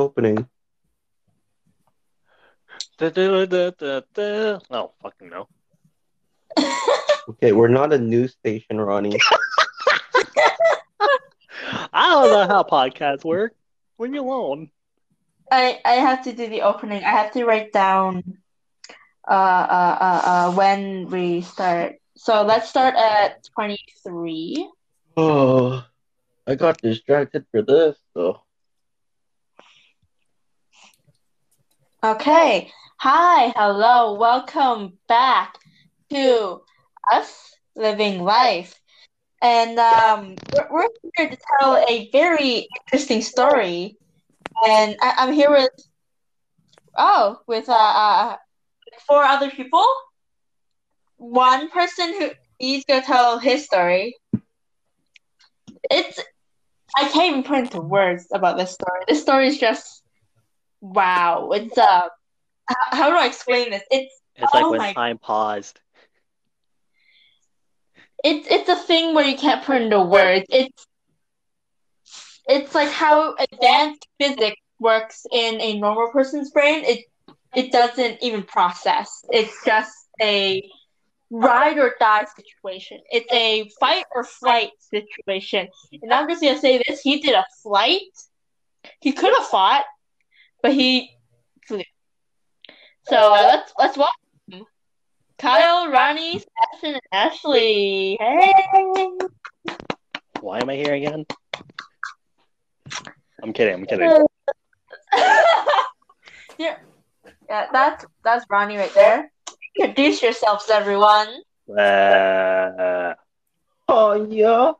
opening. Oh, fucking no. Okay, we're not a news station, Ronnie. I don't know how podcasts work. Leave me alone. I I have to do the opening. I have to write down uh uh uh, uh when we start. So let's start at 23. Oh, I got distracted for this, so. Okay. Hi, hello, welcome back to us living life. And um, we're, we're here to tell a very interesting story. And I, I'm here with, oh, with uh, uh, four other people. One person who he's gonna tell his story. It's I can't even put into words about this story. This story is just wow. It's uh, how do I explain this? It's It's like Oh when time paused. it's it's a thing where you can't put into words. It's it's like how advanced physics works in a normal person's brain. It it doesn't even process. It's just a ride or die situation. It's a fight or flight situation. And I'm just gonna say this: he did a flight. He could have fought, but he flew. So uh, let's let's watch. him. Kyle, Ronnie, Sebastian, and Ashley. Hey. Why am I here again? I'm kidding. I'm kidding. yeah, yeah, that's that's Ronnie right there. Introduce yourselves, everyone. Uh, Oh, yeah.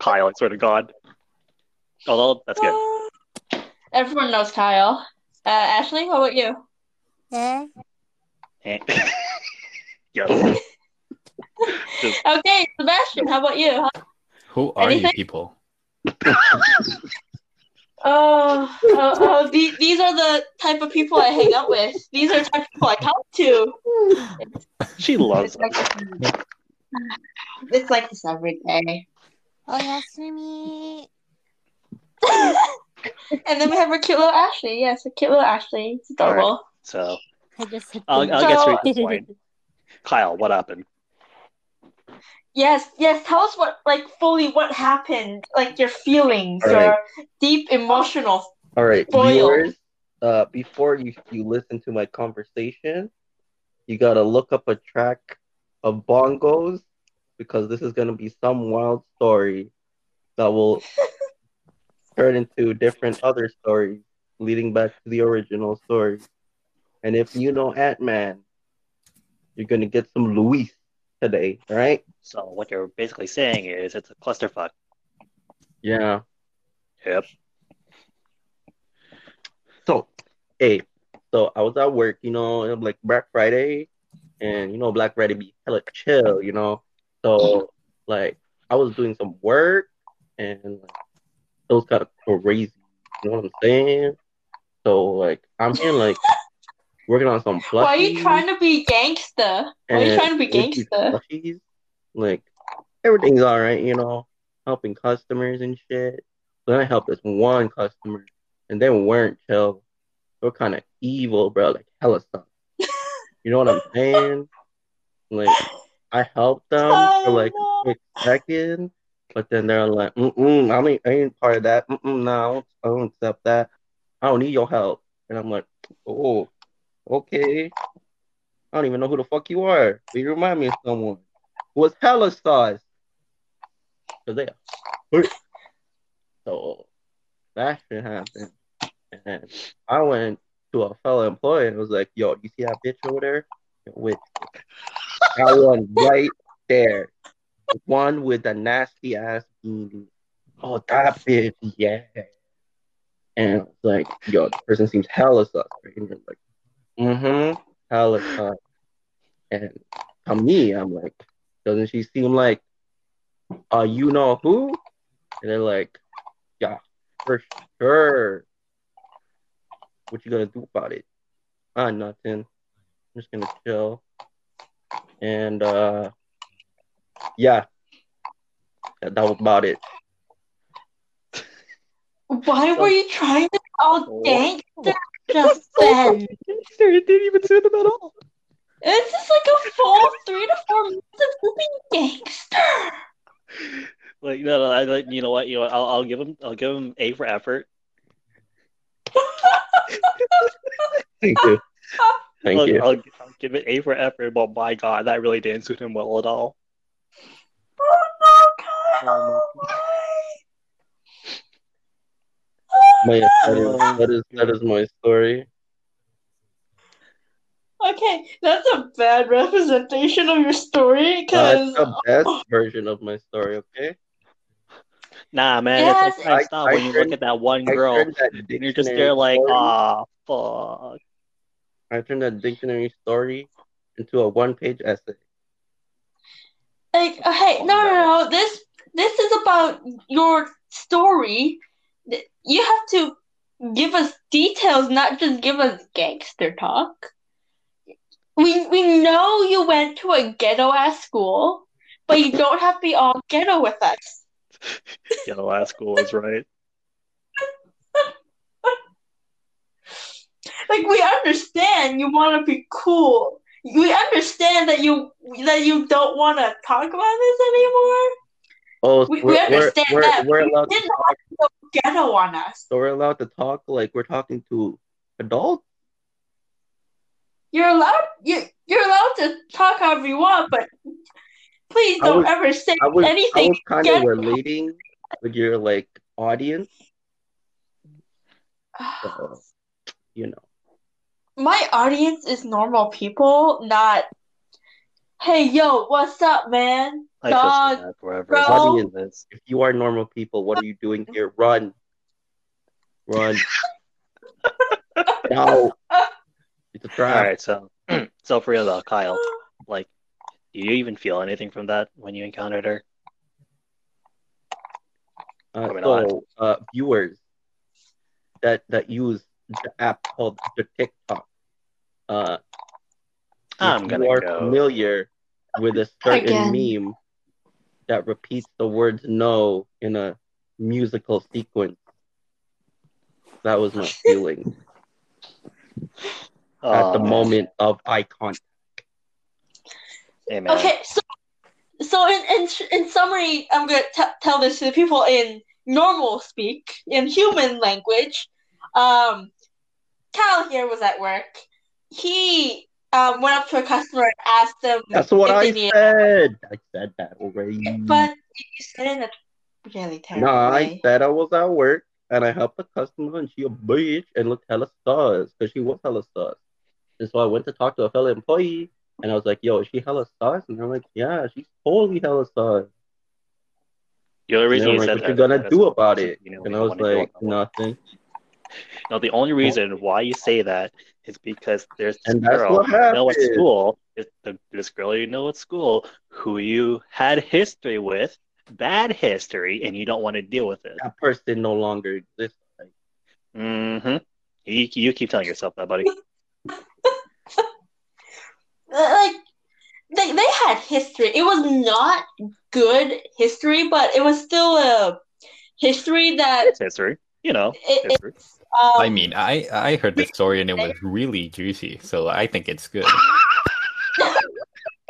Kyle, I swear to God. Although that's good. Everyone knows Kyle. Uh, Ashley, how about you? Eh? Eh. yes. Okay, Sebastian, how about you? Who are Anything? you people? Oh, oh, oh the, these are the type of people I hang out with. These are the type of people I talk to. She loves It's like this, it's like this every day. Oh, Yasumi. and then we have our cute little Ashley. Yes, a cute little Ashley. It's adorable. So I just I'll, I'll get straight to So- the point. Kyle, what happened? Yes, yes. Tell us what, like, fully what happened, like your feelings, All your right. deep emotional. All right, Spoiled. viewers. Uh, before you you listen to my conversation, you gotta look up a track of bongos because this is gonna be some wild story that will turn into different other stories leading back to the original story. And if you know Ant Man, you're gonna get some Luis today, right? So what you're basically saying is it's a clusterfuck. Yeah. Yep. So, hey, so I was at work, you know, and like Black Friday, and you know, Black Friday be hella chill, you know. So, like, I was doing some work, and like, it was kind of crazy. You know what I'm saying? So, like, I'm here, like, working on some plushies. Why are you trying to be gangster? Why are you trying to be gangster? plushies, Like, everything's all right, you know, helping customers and shit. Then I helped this one customer, and they weren't chill. They were kind of evil, bro, like hella stuff. You know what I'm saying? Like, I helped them for like a Oh, quick second, but then they're like, mm-mm, I ain't, I ain't part of that. Mm-mm, no, I don't, I don't accept that. I don't need your help. And I'm like, oh, okay. I don't even know who the fuck you are, but you remind me of someone was hella sauce. So they, so that shit happened, and I went to a fellow employee and was like, "Yo, you see that bitch over there? With that one right there, the one with the nasty ass beanie. Oh, that bitch, yeah." And like, "Yo, the person seems hella sus." And they're like, "Mm-hmm, hella sus." And to me, I'm like, doesn't she seem like uh you know who? And they're like, yeah, for sure. What you gonna do about it? Ah, nothing. I'm just gonna chill. And uh yeah. That, that was about it. Why were you trying to call Oh. gangster just then? Gangster, it didn't even suit him at all. It's just like a full three to four minutes of you being gangster. Like no, no, I like you know what, you know what, I'll I'll give him I'll give him A for effort. Thank you. Thank I'll, you. I'll, I'll give it A for effort, but my God, that really didn't suit him well at all. Oh no, Kyle! My, that, is, that is that is my story. Okay, that's a bad representation of your story Uh, because it's the best version of my story. Okay. Nah, man, Yes. it's like I- stop I when you turned- look at that one girl that and you're just dictionary there like, story- ah, fuck. I turned that dictionary story into a one-page essay. like uh, hey, no, no, no. This this is about your story. You have to give us details, not just give us gangster talk. We we know you went to a ghetto ass school, but you don't have to be all ghetto with us. ghetto last school is right. Like we understand you want to be cool. We understand that you that you don't want to talk about this anymore. Oh, We- we we're, we're, understand we're, that, we're but allowed to talk. Go ghetto on us. So we're allowed to talk like we're talking to adults. You're allowed you you're allowed to talk however you want, but please don't was- ever say I was I anything. was kind of ghetto. relating with your like audience. So, you know, My audience is normal people, not hey yo, what's up, man? I feel so bad forever. bro. audience. If you are normal people, what are you doing here? Run, run. no, it's a All trap. right, so so for real though, Kyle, like, do you even feel anything from that when you encountered her? Uh, so, uh, viewers that that use the app called the TikTok. Uh, I'm if gonna you are go. familiar with a certain Again. meme that repeats the words "no" in a musical sequence. That was my feeling at the moment of eye contact. Hey man, Okay, so so in in, in summary, I'm gonna t- tell this to the people in normal speak, in human language. Um, Cal here was at work. He um, went up to a customer and asked them That's what I they needed. said. I said that already. But you said it in a really terrible No, I said I was at work and I helped the customer and she a bitch and looked hella sus because she was hella sus. And so I went to talk to a fellow employee and I was like, yo, is she hella sus? And they're like, yeah, she's totally hella sus. the only reason you like, said what that you is gonna do about you it? know, And you I don't was like, nothing. Now the only reason why you say that is because there's this girl you know at school. It's the, this girl you know at school who you had history with, bad history, and you don't want to deal with it. That person no longer exists. Mm-hmm. You, you keep telling yourself that, buddy. like they they had history. It was not good history, but it was still a history that It's history, you know. it, History. it's. Um, I mean, I I heard the story and it was really juicy, so I think it's good.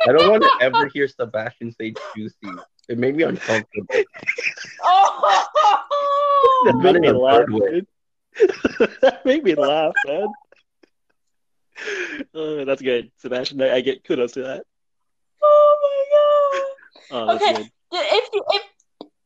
I don't want to ever hear Sebastian say juicy. It made me uncomfortable. oh, That Not made me a laugh, bad dude. that made me laugh, man. Uh, that's good, Sebastian. I, I get kudos to that. oh Oh, my that's Okay. good. If you if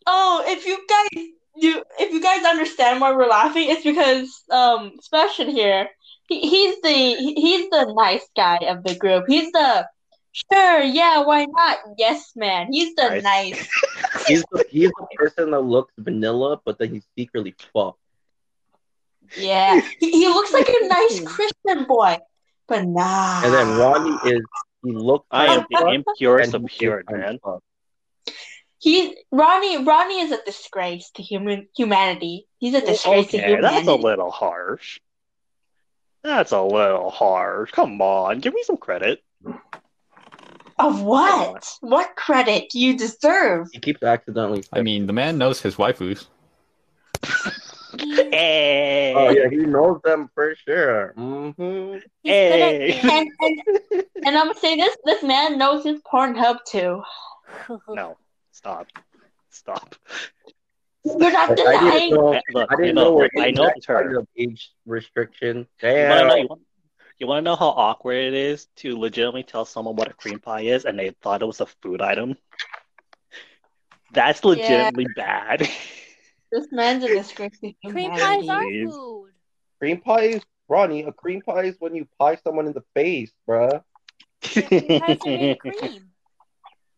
oh if you guys do if you guys understand why we're laughing, it's because um Sebastian here. He, he's the he- he's the nice guy of the group. He's the sure yeah why not yes man. He's the Nice. nice. He's the, he's the person that looks vanilla, but then he's secretly fucked. Yeah, he, he looks like a nice Christian boy, but nah. And then Ronnie is he looks I am kinda the fucked, impurest and of pure, man. fucked. He Ronnie Ronnie is a disgrace to human humanity. He's a disgrace to Okay, that's a little harsh. That's a little harsh. Come on, give me some credit. Of what? What credit do you deserve? He keeps accidentally. I mean, the man knows his waifus. Hey. Oh yeah, he knows them for sure. Mm-hmm. Hey. good at And, and, and I'm gonna say this: this man knows his Pornhub too. No, stop, stop. You're not I, I didn't know. Look, I didn't you know. know, we're I in know it's her. age restriction. You wanna, know, Damn. you, want, you wanna know how awkward it is to legitimately tell someone what a cream pie is and they thought it was a food item? That's legitimately bad. This man's a disgrace to Cream pies are food. Cream pie is Ronnie. A cream pie is when you pie someone in the face, bruh. Cream pies are made cream.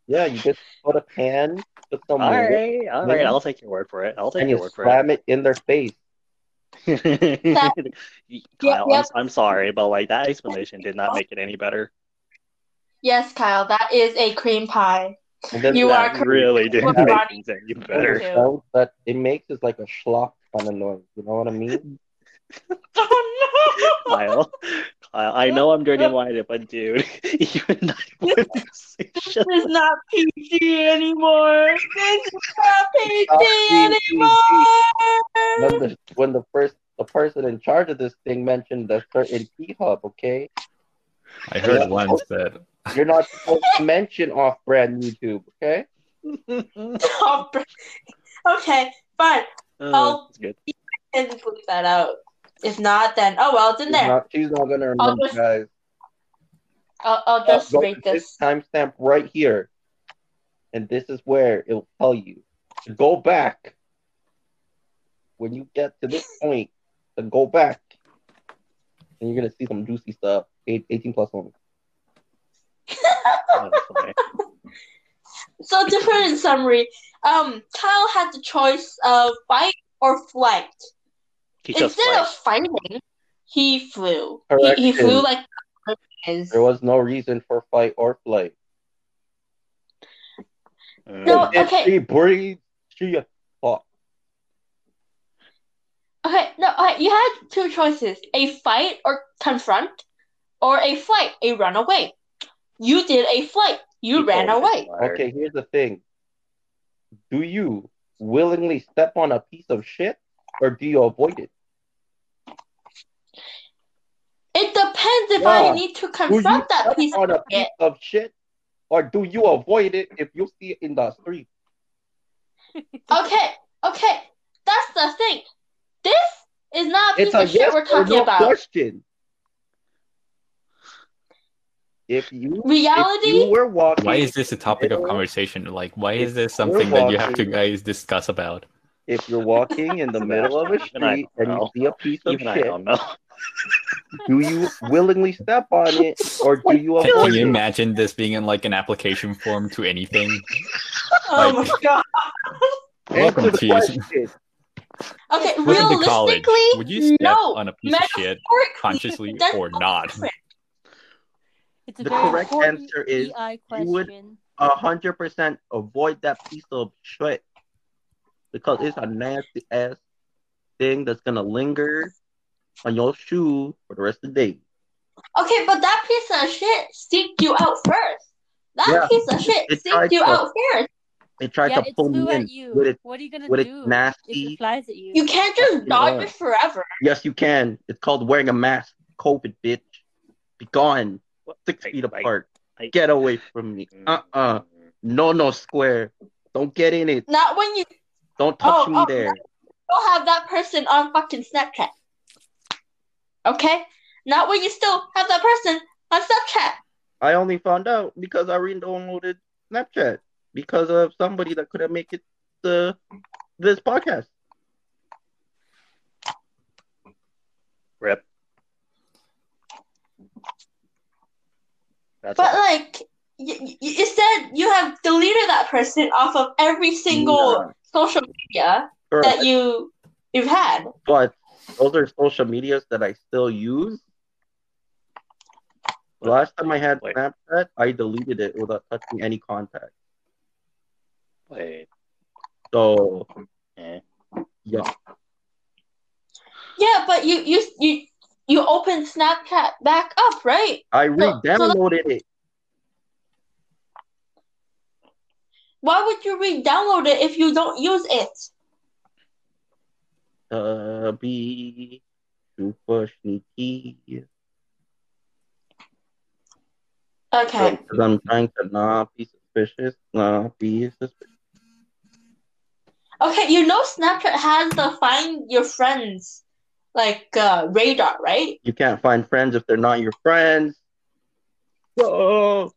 Yeah, you just put a pan, put some all milk, right, all right. I'll take your word for it. I'll take and your you word for slam it in their face. it. Kyle, yep. I'm, I'm sorry, but like that explanation did not make it any better. Yes, Kyle, that is a cream pie. You the- are really did What not make Ronnie- things any better. the sound that it makes is like a schlock kind of noise. You know what I mean? Oh no, Kyle, Kyle, I know I'm dirty minded, but dude, even not no! This is not PG anymore. This is not PG Not anymore. when the when the first the person in charge of this thing mentioned a certain P hub, okay? I heard once that You're not supposed to mention off-brand YouTube, okay? Br- okay, fine. Oh, that's good. And leave that out. If not, then oh well, it's in She's there. not, she's not gonna I'll remember, just- guys. I'll, I'll Uh, just go rate to this. timestamp right here, and this is where it will tell you to go back. When you get to this point, to go back, and you're gonna see some juicy stuff. Eight, 18 plus only. Oh. So to put it in summary, um, Kyle had the choice of fight or flight. He just Instead like, of fighting, he flew. He, he flew like. There was no reason for fight or flight. mm, No, If okay. she breathes, she fought. Okay, no, okay, you had two choices: a fight or confront, or a flight, a run away. You did a flight. You he ran away. Okay, here's the thing. Do you willingly step on a piece of shit, or do you avoid it? It depends if Yeah. I need to Do you confront that step piece on of a piece shit. of shit, or do you avoid it if you see it in the street? Okay, okay, that's the thing. This is not a piece It's a of shit yes we're or talking no about. question. If you Reality? if you were walking, why is this a topic of conversation? Like, why is this something that you have to guys discuss about? If you're walking in the middle of a street and you see a piece of Even I shit, don't know. do you willingly step on it, or do you Can, avoid can you it? imagine this being in like an application form to anything? Oh Like- my god. Welcome to you. Okay, Welcome to college. realistically, Would you step no. on a piece of shit Metaphorically, consciously or not? It's a The very correct answer is you would- A hundred percent avoid that piece of shit because it's a nasty ass thing that's gonna linger on your shoe for the rest of the day. Okay, but that piece of shit seeked you out first. That Yeah, piece of shit it tried seeked you to- out first. It tried yeah, to pull me in at you. with it. what are you gonna with it do if nasty- it flies at you? You can't just you dodge want. it forever. Yes, you can. It's called wearing a mask. COVID, bitch. Be gone. Six feet apart. I- Get away from me. Uh uh No, no square. Don't get in it. Not when you Don't touch Oh, me oh, there. still have that person on fucking Snapchat. Okay? Not when you still have that person on Snapchat. I only found out because I re-downloaded Snapchat because of somebody that couldn't make it to this podcast. Rip. That's But all. like, you, you said you have deleted that person off of every single Yeah. Social media Correct. that you you've had. But those are social medias that I still use. The last time I had Wait. Snapchat, I deleted it without touching any contact. Wait. So Eh. yeah, Yeah, but you you you you opened Snapchat back up, right? I So- so re-downloaded it. Why would you re-download it if you don't use it? to be super sneaky. Okay. Because I'm trying to not be suspicious, not be suspicious. Okay, you know Snapchat has the find your friends like uh, radar, right? You can't find friends if they're not your friends. Oh,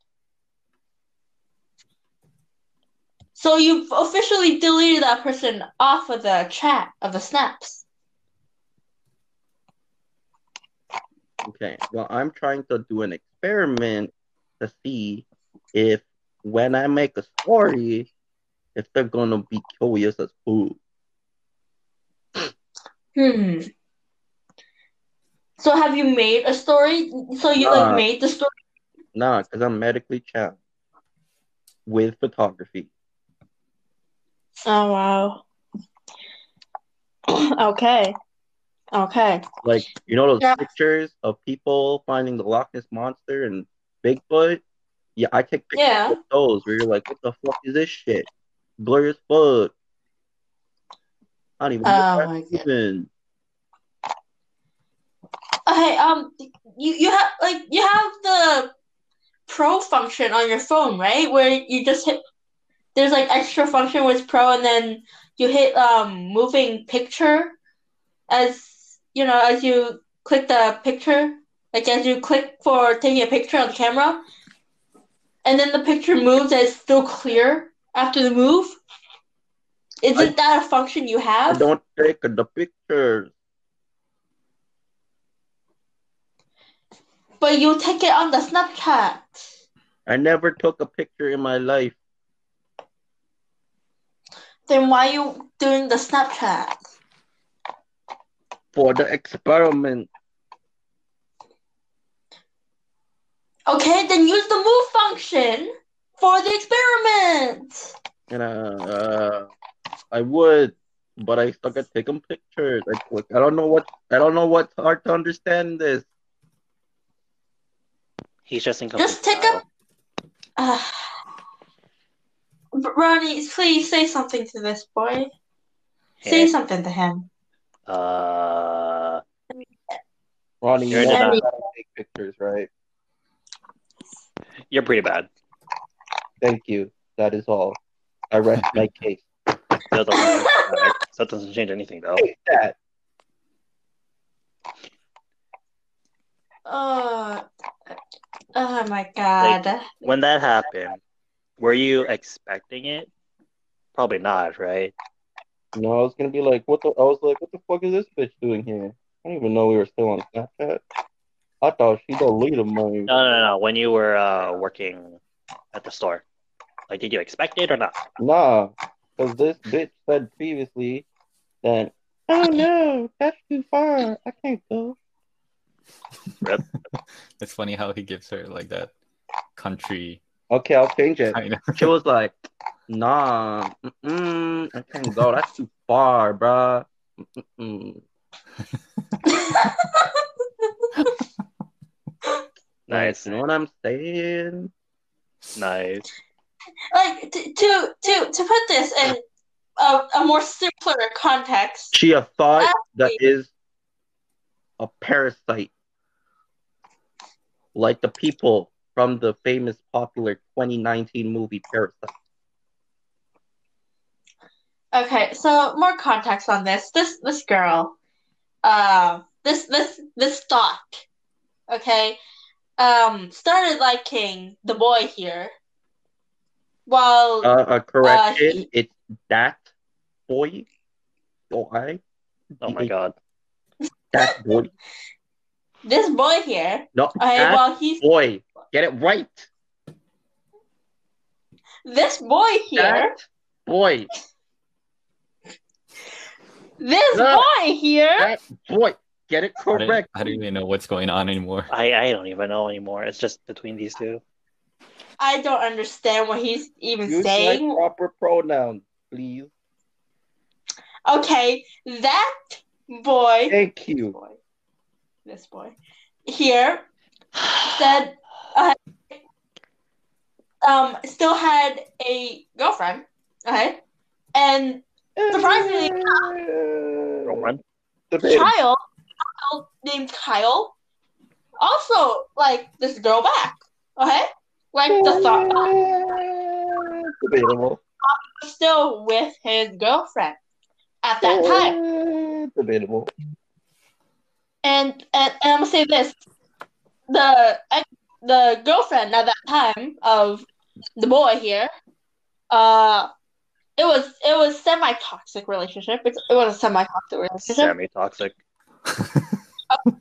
So you've officially deleted that person off of the chat of the snaps. okay. Well, I'm trying to do an experiment to see if when I make a story, if they're gonna be curious as food. Hmm. So have you made a story? So you Nah. like made the story? Nah, because I'm medically challenged with photography. Oh wow. okay. Okay. Like, you know those Yeah. pictures of people finding the Loch Ness Monster and Bigfoot? Yeah, I take pictures Yeah. of those where you're like, what the fuck is this shit? Blurry as fuck. I don't even know Oh my God. even. Okay, um you, you have like you have the pro function on your phone, right? Where you just hit there's like extra function with pro and then you hit um moving picture as you know as you click the picture like as you click for taking a picture on the camera and then the picture moves and it's still clear after the move isn't that a function you I have don't take the pictures. but you take it on the snapchat I never took a picture in my life. Then why are you doing the snapchat For the experiment. okay then use the move function for the experiment And uh, uh I would, but I stuck at taking pictures. I, like, I don't know what I don't know what's hard to understand this. He's just incomplete. Just take a- Uh, Ronnie, please say something to this boy. Say something to him. Uh, Ronnie, you You're know in how to take pictures, right? you're pretty bad. Thank you. That is all. I rest my case. That doesn't, that doesn't change anything, though. That. Oh, oh my god. When that happened, were you expecting it? Probably not, right? No, I was gonna be like, what the? I was like, what the fuck is this bitch doing here? I didn't even know we were still on Snapchat. I thought she deleted mine. No, no, no. When you were uh, working at the store, like, did you expect it or not? Nah, because this bitch said previously that, oh no, that's too far. I can't go. It's funny how he gives her like that country Okay, I'll change it. She was like, nah, mm-mm, I can't go. That's too far, bruh. Nice, You know what I'm saying? nice. like to to to, to put this in a, a more simpler context. She a thought that Exactly. is a parasite. Like the people from the famous popular 2019 movie Parasite. Okay, so more context on this. This this girl, uh, this this this thought, okay, um, started liking the boy here. While Uh, a correction, he- it's that boy. Boy. Oh my god. That boy. this boy here, No, okay, that while he's boy. Get it right. this boy here, That boy. this No. boy here, That boy. Get it correct. I don't even know what's going on anymore. I, I don't even know anymore. It's just between these two. I don't understand what he's even Use my saying. proper pronouns, please. Okay, that boy, Thank you. boy, this boy here said uh, um still had a girlfriend, okay, and Surprisingly, Girlfriend. Child, child named Kyle, also like this girl back. Okay, like the thought Debatable. still with his girlfriend at that time. Debatable. And and, and I'm gonna say this: the the girlfriend at that time of the boy here, uh, it was it was semi toxic relationship. It's, it was a semi toxic relationship. Semi toxic.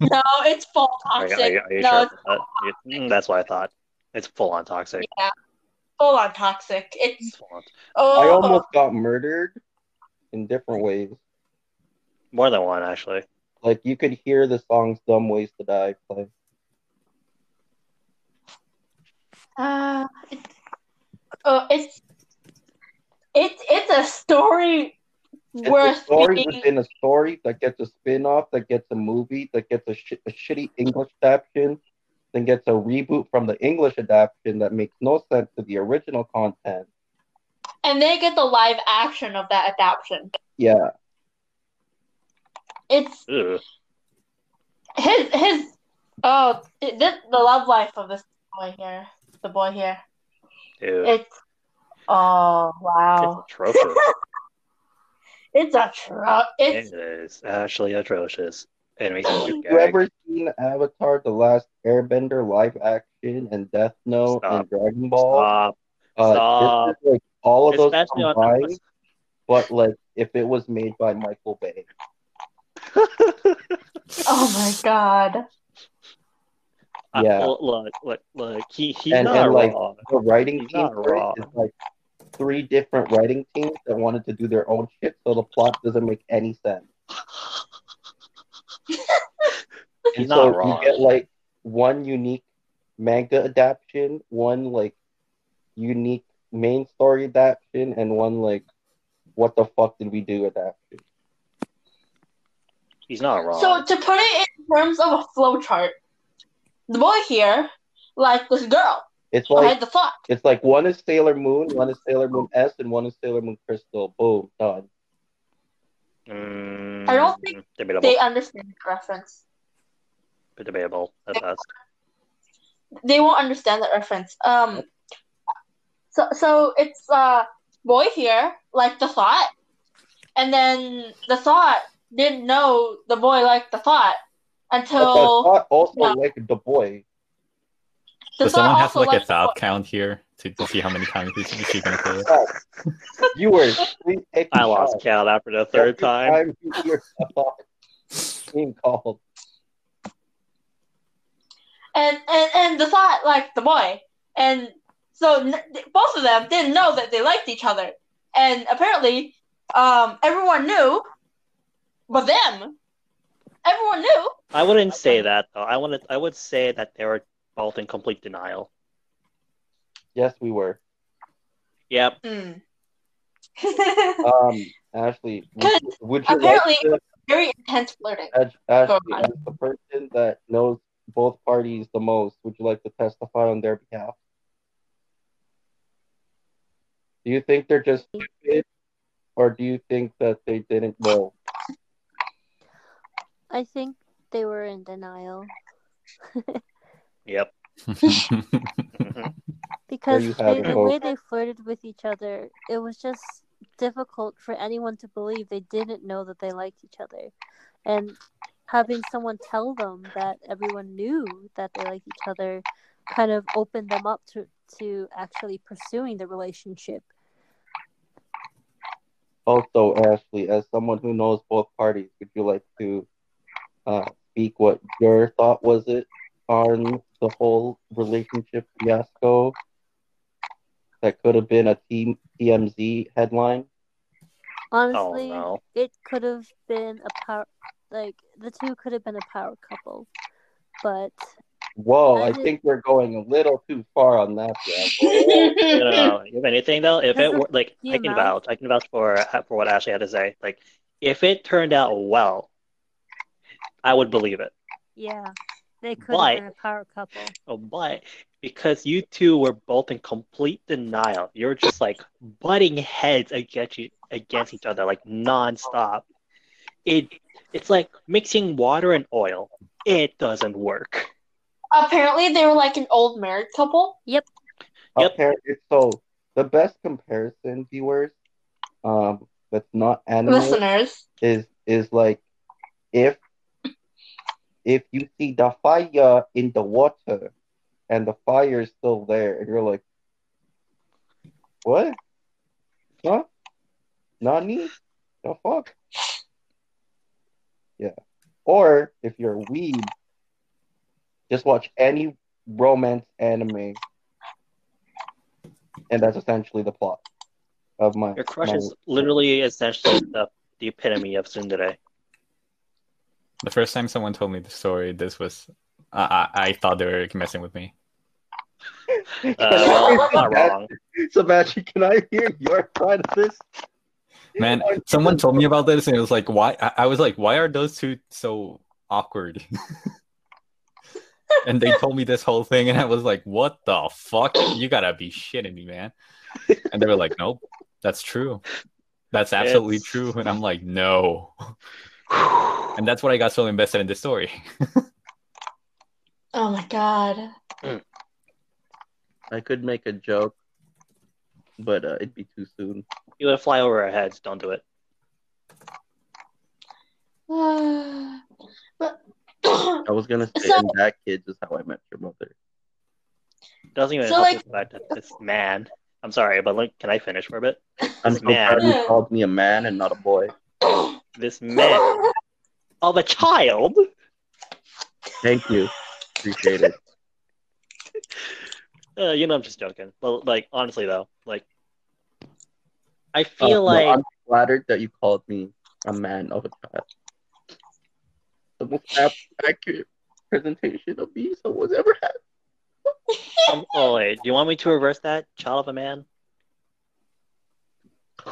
No, it's full Are, you- toxic. are you, are you no, sure that? You- mm, that's what I thought. It's full on toxic. Yeah, full on toxic. It's It's full on- oh, I almost got murdered in different ways. More than one, actually. Like you could hear the song's "Dumb Ways to Die" play. Uh, it, uh, it's it's it's a story It's worth a story being. within a story that gets a spin-off, that gets a movie, that gets a, sh- a shitty English adaptation, then gets a reboot from the English adaptation that makes no sense to the original content. and they get the live action of that adaptation. Yeah, It's Ugh. his his oh it, this, the love life of this boy here, the boy here. Ew. It's oh wow, It's atrocious. it's a truck. It's it is actually atrocious. And makes me Have you ever seen Avatar: The Last Airbender live action and Death Note Stop. and Dragon Ball? Stop. Uh, Stop. Is like all of those Especially on combined, but like if it was made by Michael Bay. oh my god. I- Yeah. look, look, look, look. He, he's And- not and, like, wrong. The writing He's team not for it wrong. is like three different writing teams that wanted to do their own shit, so the plot doesn't make any sense. He's and not so wrong. you get like one unique manga adaptation, one like unique main story adaptation, and one like what the fuck did we do adaptation. He's not wrong. So to put it in terms of a flowchart, the boy here, like this girl, It's I like the thought. it's like one is Sailor Moon, one is Sailor Moon S, and one is Sailor Moon Crystal. Boom, done. Mm, I don't think debatable. They understand the reference. debatable at best. They won't understand the reference. Um, so so it's uh boy here like the thought, and then the thought didn't know the boy liked the thought But until thought also Yeah. like the boy. the Does thought someone have also like a liked the thought count here to, to see how many times is is she gonna say it? You were please take I a lost count after the third Every time. you hear a thought being called. and and and the thought like the boy, and so n- both of them didn't know that they liked each other, and apparently, um, everyone knew, but them, everyone knew. I wouldn't say that though. I wanted. I would say that they were both in complete denial. Yes, we were. Yep. Mm. Um, Ashley, would you, would you like Apparently- to, Very intense flirting. Ash- Ashley, Go as the person that knows both parties the most, would you like to testify on their behalf? Do you think they're just stupid, or do you think that they didn't know? I think they were in denial Yep. Mhm. because they, the way they flirted with each other, it was just difficult for anyone to believe they didn't know that they liked each other, and having someone tell them that everyone knew that they liked each other kind of opened them up to to actually pursuing the relationship. Also, Ashley, as someone who knows both parties, would you like to uh, speak what your thought was it on the whole relationship fiasco that could have been a team TMZ headline? Oh Honestly, no. it could have been a power like the two could have been a power couple, but Whoa, I I think we're going a little too far on that. Yeah. No, no, no. If anything though, if it were like the I can amount- vouch, I can vouch for for what Ashley had to say. Like, if it turned out well, I would believe it. yeah, they could But- have been a power couple. Oh, But because you two were both in complete denial. You're just like butting heads against you, against each other like nonstop. It it's like mixing water and oil. It doesn't work. Apparently, they were like an old married couple. Yep. Apparently, so the best comparison, viewers, um, that's not anime Listeners, is is like if if you see the fire in the water and the fire is still there and you're like what? Huh? Nani the fuck? Yeah. Or if you're a weed just watch any romance anime. And that's essentially the plot of my Your crush my- is literally essentially the, the epitome of tsundere. The first time someone told me the story, this was I I, I thought they were messing with me. Uh, well, not wrong. Sebastian, can I hear your side of this? Man, someone told me about this and it was like, why? I, I was like, why are those two so awkward? and they told me this whole thing, and I was like, what the fuck? You gotta be shitting me, man. And they were like, nope, that's true. That's absolutely It's- true. And I'm like, no. And that's what I got so invested in this story. oh my god. I could make a joke, but uh, it'd be too soon. You would fly over our heads. Don't do it. but I was gonna say, So- and that kid is how I met your mother. doesn't even So, help like- the fact that this man. I'm sorry, but like, can I finish for a bit? I'm This so man. glad you called me a man and not a boy. This man of a child. Thank you, appreciate it. Uh, you know, I'm just joking. But like, honestly though, like, I Uh, feel no, like I'm flattered that you called me a man of a child. The most accurate presentation of me someone's ever had. um, oh wait, do you want me to reverse that? Child of a man.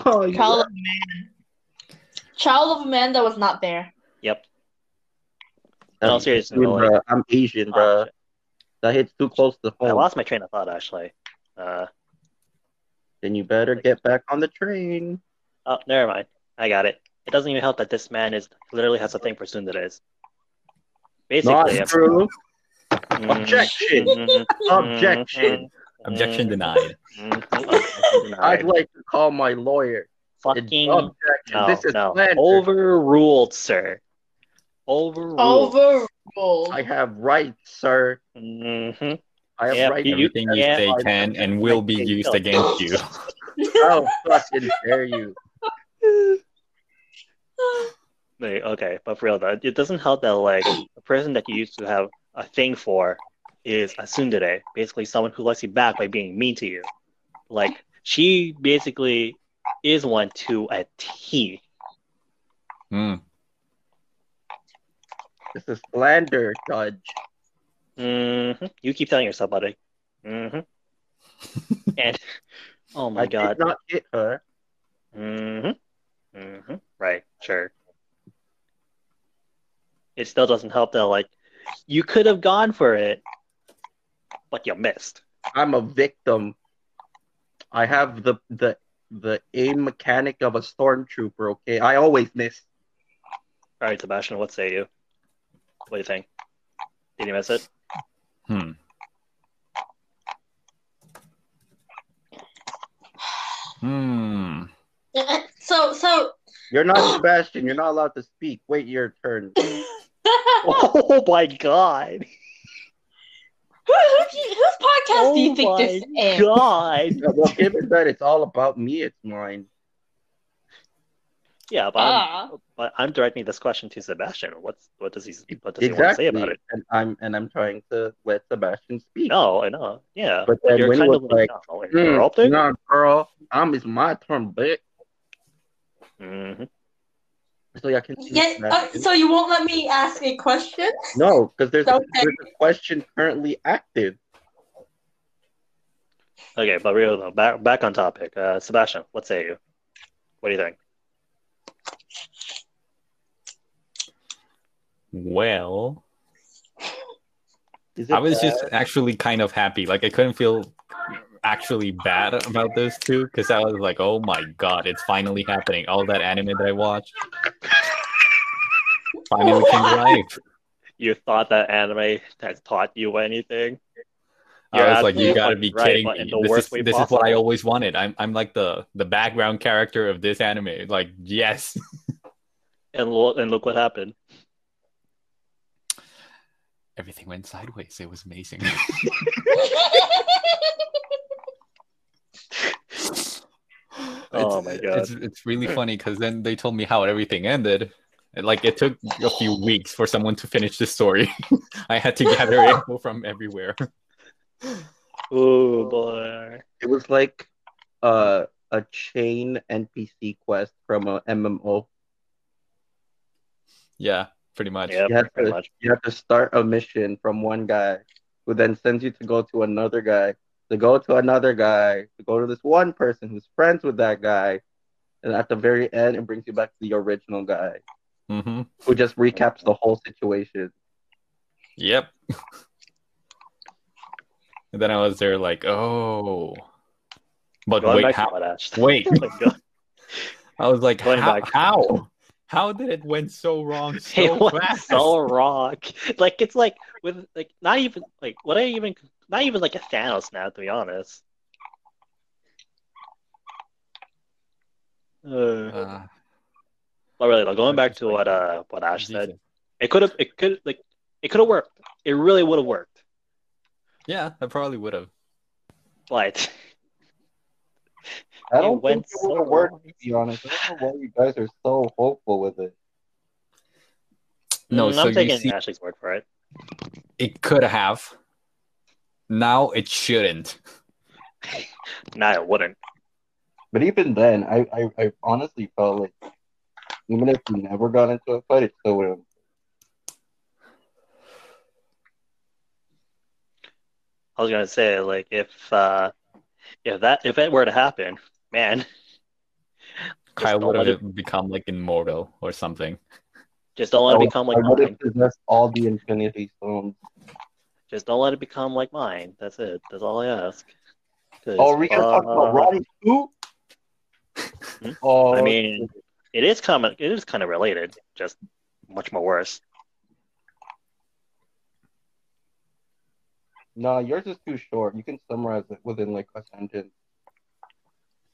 Oh, you Child of a man. Child of a man that was not there. Yep. I'm No, seriously, Asian, like- bruh. I'm Asian, Oh, bro. shit. That hits too close to home. I lost my train of thought actually. Uh, Then you better get back on the train. oh, never mind. I got it. It doesn't even help that this man is literally has a thing for tsunderes. Basically, Not if- true. Mhm, Objection. mhm, Objection. Objection mhm, denied. mhm, objection denied. I'd like to call my lawyer. Fucking no, this is no. Overruled, sir. Overruled. Overruled. I have rights, sir. hmm I have Yeah, rights. Everything you yeah. say can and will be used against you. How fucking dare you? Wait, okay, but for real though, it doesn't help that like a person that you used to have a thing for is a tsundere, basically someone who lets you back by being mean to you. Like she basically is one to a T. Hmm. This is slander, Judge. hmm You keep telling yourself, buddy. hmm and oh my I god. did not hit her. hmm hmm Right, sure. It still doesn't help that like you could have gone for it, but you missed. I'm a victim. I have the the the aim mechanic of a stormtrooper. Okay, I always miss. All right, Sebastian, what say you? What do you think? Did you miss it? Hmm. Hmm. So, so. You're not Sebastian. You're not allowed to speak. Wait your turn. Oh my god! Who, who, whose podcast do you Oh think this my is? God! Yeah, well, given that it's all about me, it's mine. Yeah, but I'm, Ah. but I'm directing this question to Sebastian. What's what does he what does he want to say about it? And I'm and I'm trying to let Sebastian speak. No, I know. Yeah, But then you're when he kind was of like, no, Hmm, interrupting. nah, girl, I'm it's my turn, bitch. Mhm. So I can Yeah, uh, so you won't let me ask a question? No, because there's, Okay. there's a question currently active. Okay, but real though, back back on topic. Uh, Sebastian, what say you? What do you think? Well, I was bad? just actually kind of happy. Like I couldn't feel actually bad about those two because I was like, oh my god, it's finally happening. All that anime that I watched finally came to life. You thought that anime has taught you anything? I You're was like, you gotta be right, kidding me. This, is, this is what I always wanted. I'm I'm like the the background character of this anime. Like, yes. And look, and look what happened. Everything went sideways. It was amazing. Oh It's- my God. It's, it's really funny because then they told me how everything ended. And, Like it took a few weeks for someone to finish the story. I had to gather info from everywhere. Oh boy. It was like uh, a chain NPC quest from a MMO. Yeah, pretty much. Yeah, You have pretty to much. you have to start a mission from one guy, who then sends you to go to another guy, to go to another guy, to go to this one person who's friends with that guy, and at the very end, it brings you back to the original guy, hmm who just recaps the whole situation. Yep. and then I was there like, oh. But Going wait, how? to what Ash. Wait. Oh. I was like, Going how? back. How? How did it went so wrong so it went fast? so wrong. Like it's like with like not even like what I even not even like a Thanos now to be honest. Uh, Uh, but really, like, going back to what uh what Ash said, it could have it could like it could have worked. It really would have worked. Yeah, I probably would have. But I don't went think it so would have worked, wrong. to be honest. I don't know why you guys are so hopeful with it. No, mm, so I'm you taking see- Ashley's word for it. It could have. Now it shouldn't. Nah, it wouldn't. But even then, I, I, I honestly felt like even if we never got into a fight, it still would have. I was gonna say like if uh if that if it were to happen, man, Kyle would let have become like immortal or something. just don't want to become like I would mine. have possessed all the Infinity Stones. Just don't let it become like mine. That's it. That's all I ask. Oh, we can talk uh, about Roddy too. Hmm? Oh, I mean, it is of it is kind of related, just much more worse. no, yours is too short. You can summarize it within like a sentence.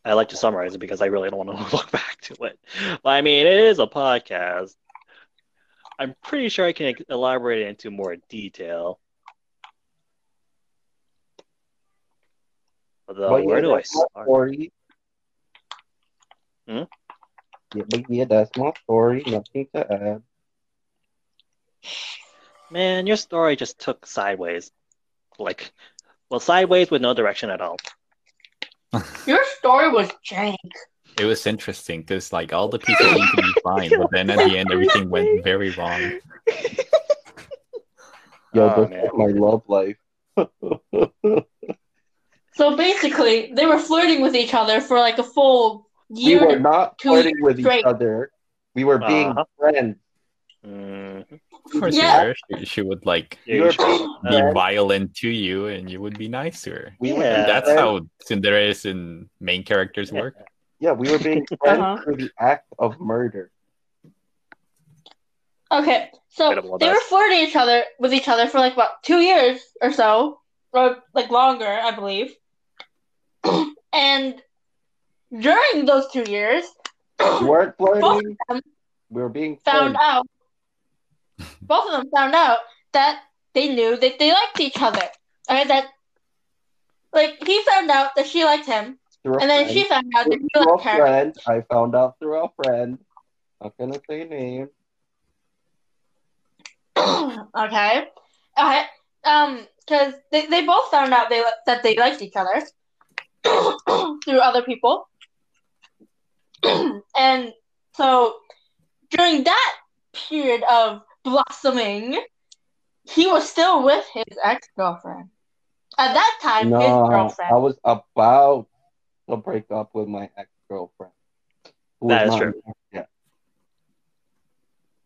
I like to summarize it because I really don't want to look back to it. But I mean, it is a podcast. I'm pretty sure I can elaborate it into more detail. Although, But where yeah, do I start? story. Hmm? Yeah, but yeah, that's my story. Nothing to add. Man, your story just took sideways. Like, well, sideways with no direction at all. Your story was jank. It was interesting because like all the pieces seemed to be fine, but then at the end everything went very wrong. Yo, Oh, that's man. my love life. So basically, they were flirting with each other for like a full year. we were not flirting with straight. each other. We were being Uh-huh. friends. Mhm. Of course, Yeah. you were. She, she would like Yeah, We you were should- being be violent to you, and you would be nice to her. We were Yeah. That's friends. how tsunderes and main characters work. Yeah, we were being friends Uh-huh. through the act of murder. Okay, so Incredible, they were flirting each other with each other for like about two years or so, or like longer, I believe. and during those two years, We weren't both flirting. of them We were being found friends. out. Both of them found out that they knew that they liked each other. Okay, that like he found out that she liked him, Through and then friend. she found out that he liked her. friend. I found out through a friend. Not gonna say names. okay. Okay. Um, because they, they both found out they that they liked each other through other people, and so during that period of blossoming, he was still with his ex girlfriend. At that time, his No, girlfriend. I was about to break up with my ex girlfriend. That is true. Yeah.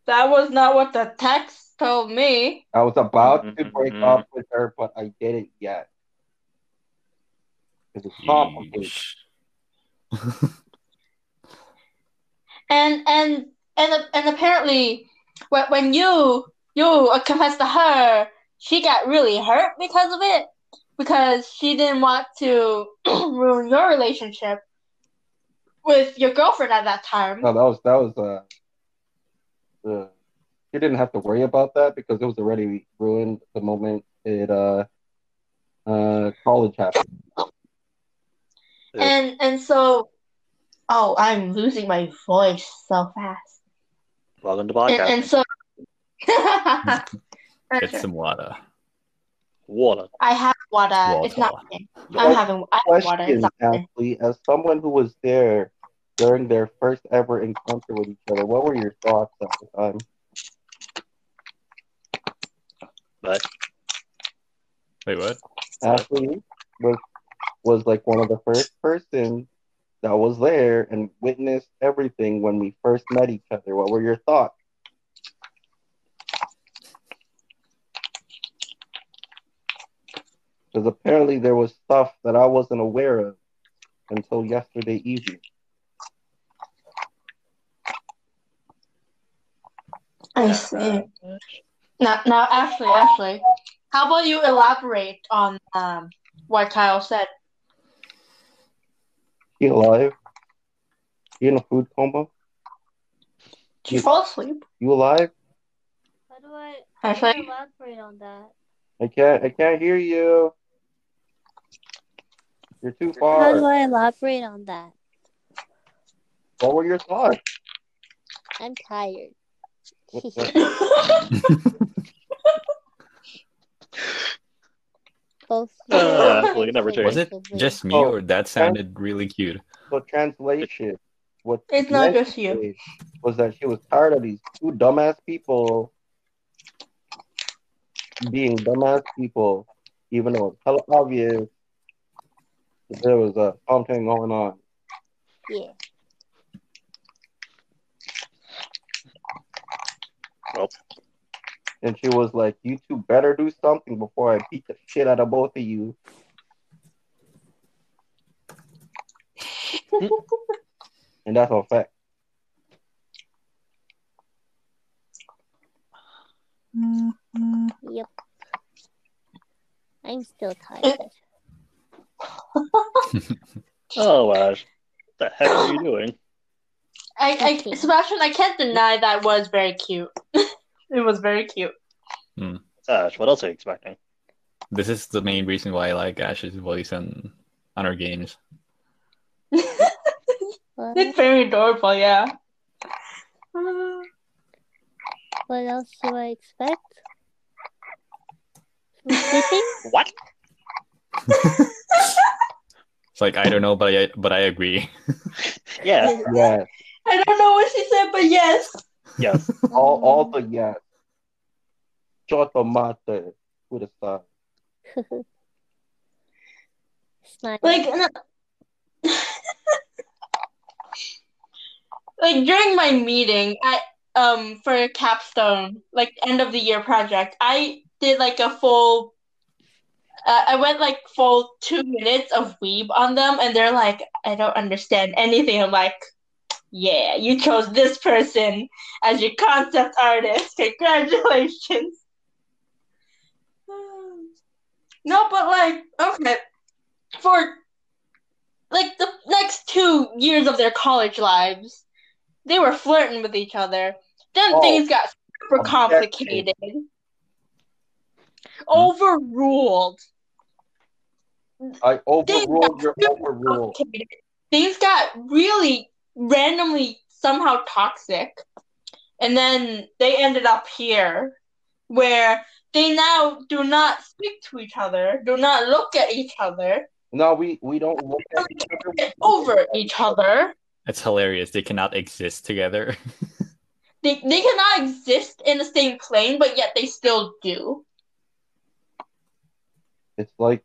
That was not what the text told me. I was about to Mhm, break mhm. up with her, but I didn't yet. It was complicated. Yeesh. And and and and apparently, when when you you confessed to her, she got really hurt because of it because she didn't want to ruin your relationship with your girlfriend at that time. No, that was that was uh the you didn't have to worry about that because it was already ruined the moment it uh uh college happened. And and so, oh, I'm losing my voice so fast. Welcome to And, podcast. and so, Get some water. Water. I have water. It's not. Water. okay. I'm having. I have water. It's Question, not. Ashley, as someone who was there during their first ever encounter with each other, what were your thoughts at the time? But Wait, what? Ashley was was like one of the first persons that was there and witnessed everything when we first met each other. What were your thoughts? Because apparently there was stuff that I wasn't aware of until yesterday evening. I see. Now, now, Ashley, Ashley, how about you elaborate on um what Kyle said? She alive? You in a food coma? Did you fall asleep? You alive? How do I, how do I Ashley? elaborate on that? I can't I can't hear you. You're too far. How do. I elaborate on that? What were your thoughts? I'm tired. What- what- Both. Uh, we never. Was it just me Oh, or that sounded really cute? So translation, what It's not just you. was that she was tired of these two dumbass people being dumbass people, even though it's hella obvious that there was a something going on. Yeah. Well, And she was like, "You two better do something before I beat the shit out of both of you." and that's a fact. Hmm. Yep. I'm still tired. oh, Ash. What the heck are you doing? I, I, Sebastian, I can't deny that was very cute. it was very cute. Ash, what else are you expecting? This is the main reason why I like Ash's voice on on our games. It's very adorable, yeah. Uh, what else do I expect? What? It's like I don't know, but I but I agree. Yeah. Yes, I don't know what she said, but yes. Yes. all all the yes. Chotomate with a star. Smile. Like, like during my meeting, I um for capstone, like end of the year project, I did like a full. Uh, I went like full two minutes of weeb on them, and they're like, "I don't understand anything." I'm like, "Yeah, you chose this person as your concept artist. Congratulations." No, but like, okay, for like the next two years of their college lives, they were flirting with each other. Then Oh. things got super complicated. Hmm? Overruled. I overruled got your super overrule. Things got really randomly somehow toxic. And then they ended up here where they now do not speak to each other, do not look at each other, No, we we don't look at each other. get over each other. It's hilarious. They cannot exist together. They, they cannot exist in the same plane, but yet they still do. It's like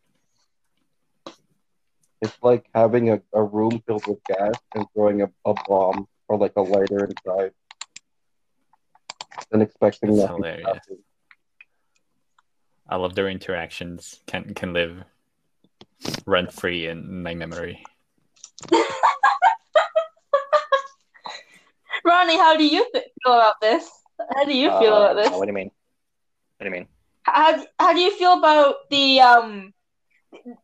it's like having a, a room filled with gas and throwing a, a bomb or like a lighter inside. and expecting That's nothing to hilarious. happen. I love their interactions. Can can live rent free in my memory. Ronnie, how do you f- feel about this? How do you feel Uh, about this? What do you mean? What do you mean? How how do you feel about the um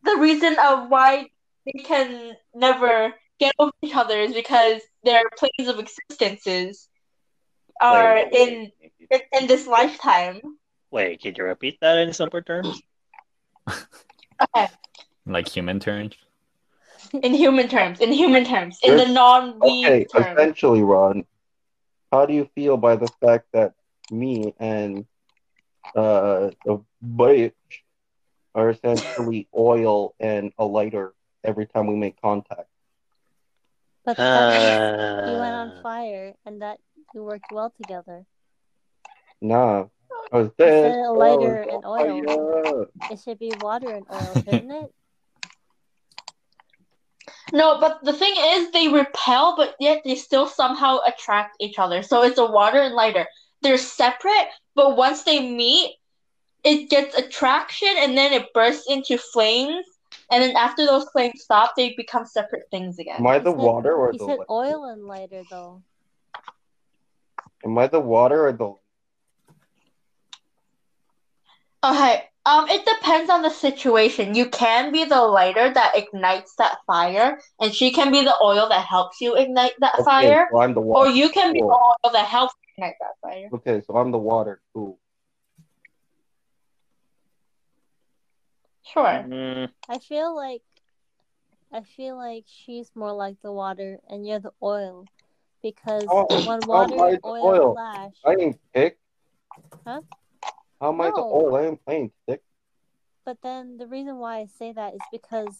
the reason of why they can never get over each other is because their planes of existences are Wait, in, in in this lifetime. Wait, can you repeat that in simpler terms? Okay, Like human terms. in human terms, in human terms, in the You're- non-we Okay, term. essentially, Ron, how do you feel by the fact that me and uh the bitch are essentially oil and a lighter every time we make contact? But that Uh, you went on fire and that you worked well together. Nah. I was said dead. a lighter oh, and oil. fire. It should be water and oil, shouldn't it? No, but the thing is, they repel, but yet they still somehow attract each other. So it's a water and lighter. They're separate, but once they meet, it gets attraction and then it bursts into flames. And then after those flames stop, they become separate things again. Am I the He said- water or He the said light? oil and lighter though. Am I the water or the Okay. Um, it depends on the situation. You can be the lighter that ignites that fire, and she can be the oil that helps you ignite that Okay, fire, so I'm the or you can be the oil that helps ignite that fire. Okay, so I'm the water. Cool. Sure. mm, I feel like I feel like she's more like the water and you're the oil. Because Oh, when water and oil, oil. clash, I ain't pick. Huh? How am I the oil? I ain't playing stick. but then the reason why I say that is because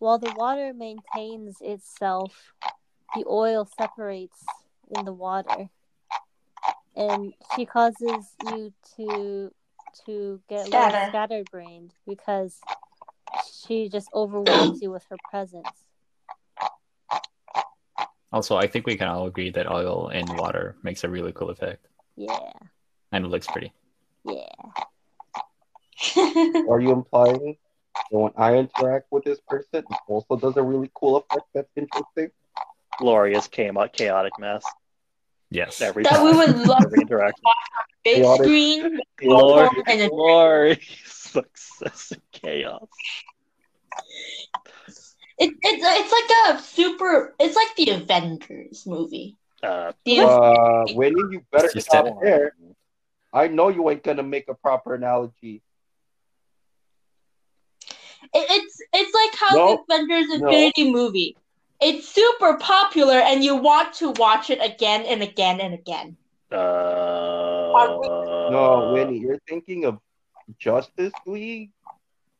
while the water maintains itself, the oil separates in the water. And she causes you to to get a little Scatter. scatterbrained because she just overwhelms you with her presence. Also, I think we can all agree that oil and water makes a really cool effect, Yeah, and it looks pretty. yeah. Are you implying that when I interact with this person, it also does a really cool effect that's interesting? glorious chaotic, chaotic mess Yes. every that time. we would love every interaction. big Chaotic. screen. Glory, And then- glory, success, and chaos. It, it's it's like a super. It's like the Avengers movie. Uh, The, Uh, Winnie, you better You stop said- there. I know you ain't gonna make a proper analogy. it, it's it's like how No, the Avengers no. Infinity movie. It's super popular, and you want to watch it again and again and again. Uh, No, Winnie, you're thinking of Justice League,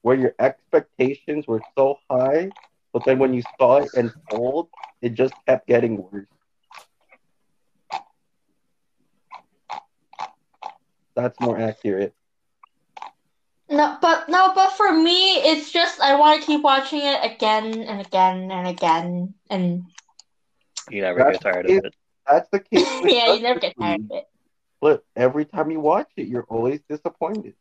where your expectations were so high, but then when you saw it unfold, it just kept getting worse. That's more accurate. No, but no, but for me, it's just I want to keep watching it again and again and again, and You never That's get tired it. of it. That's the case. with yeah, you never get tired League. of it. But every time you watch it, you're always disappointed.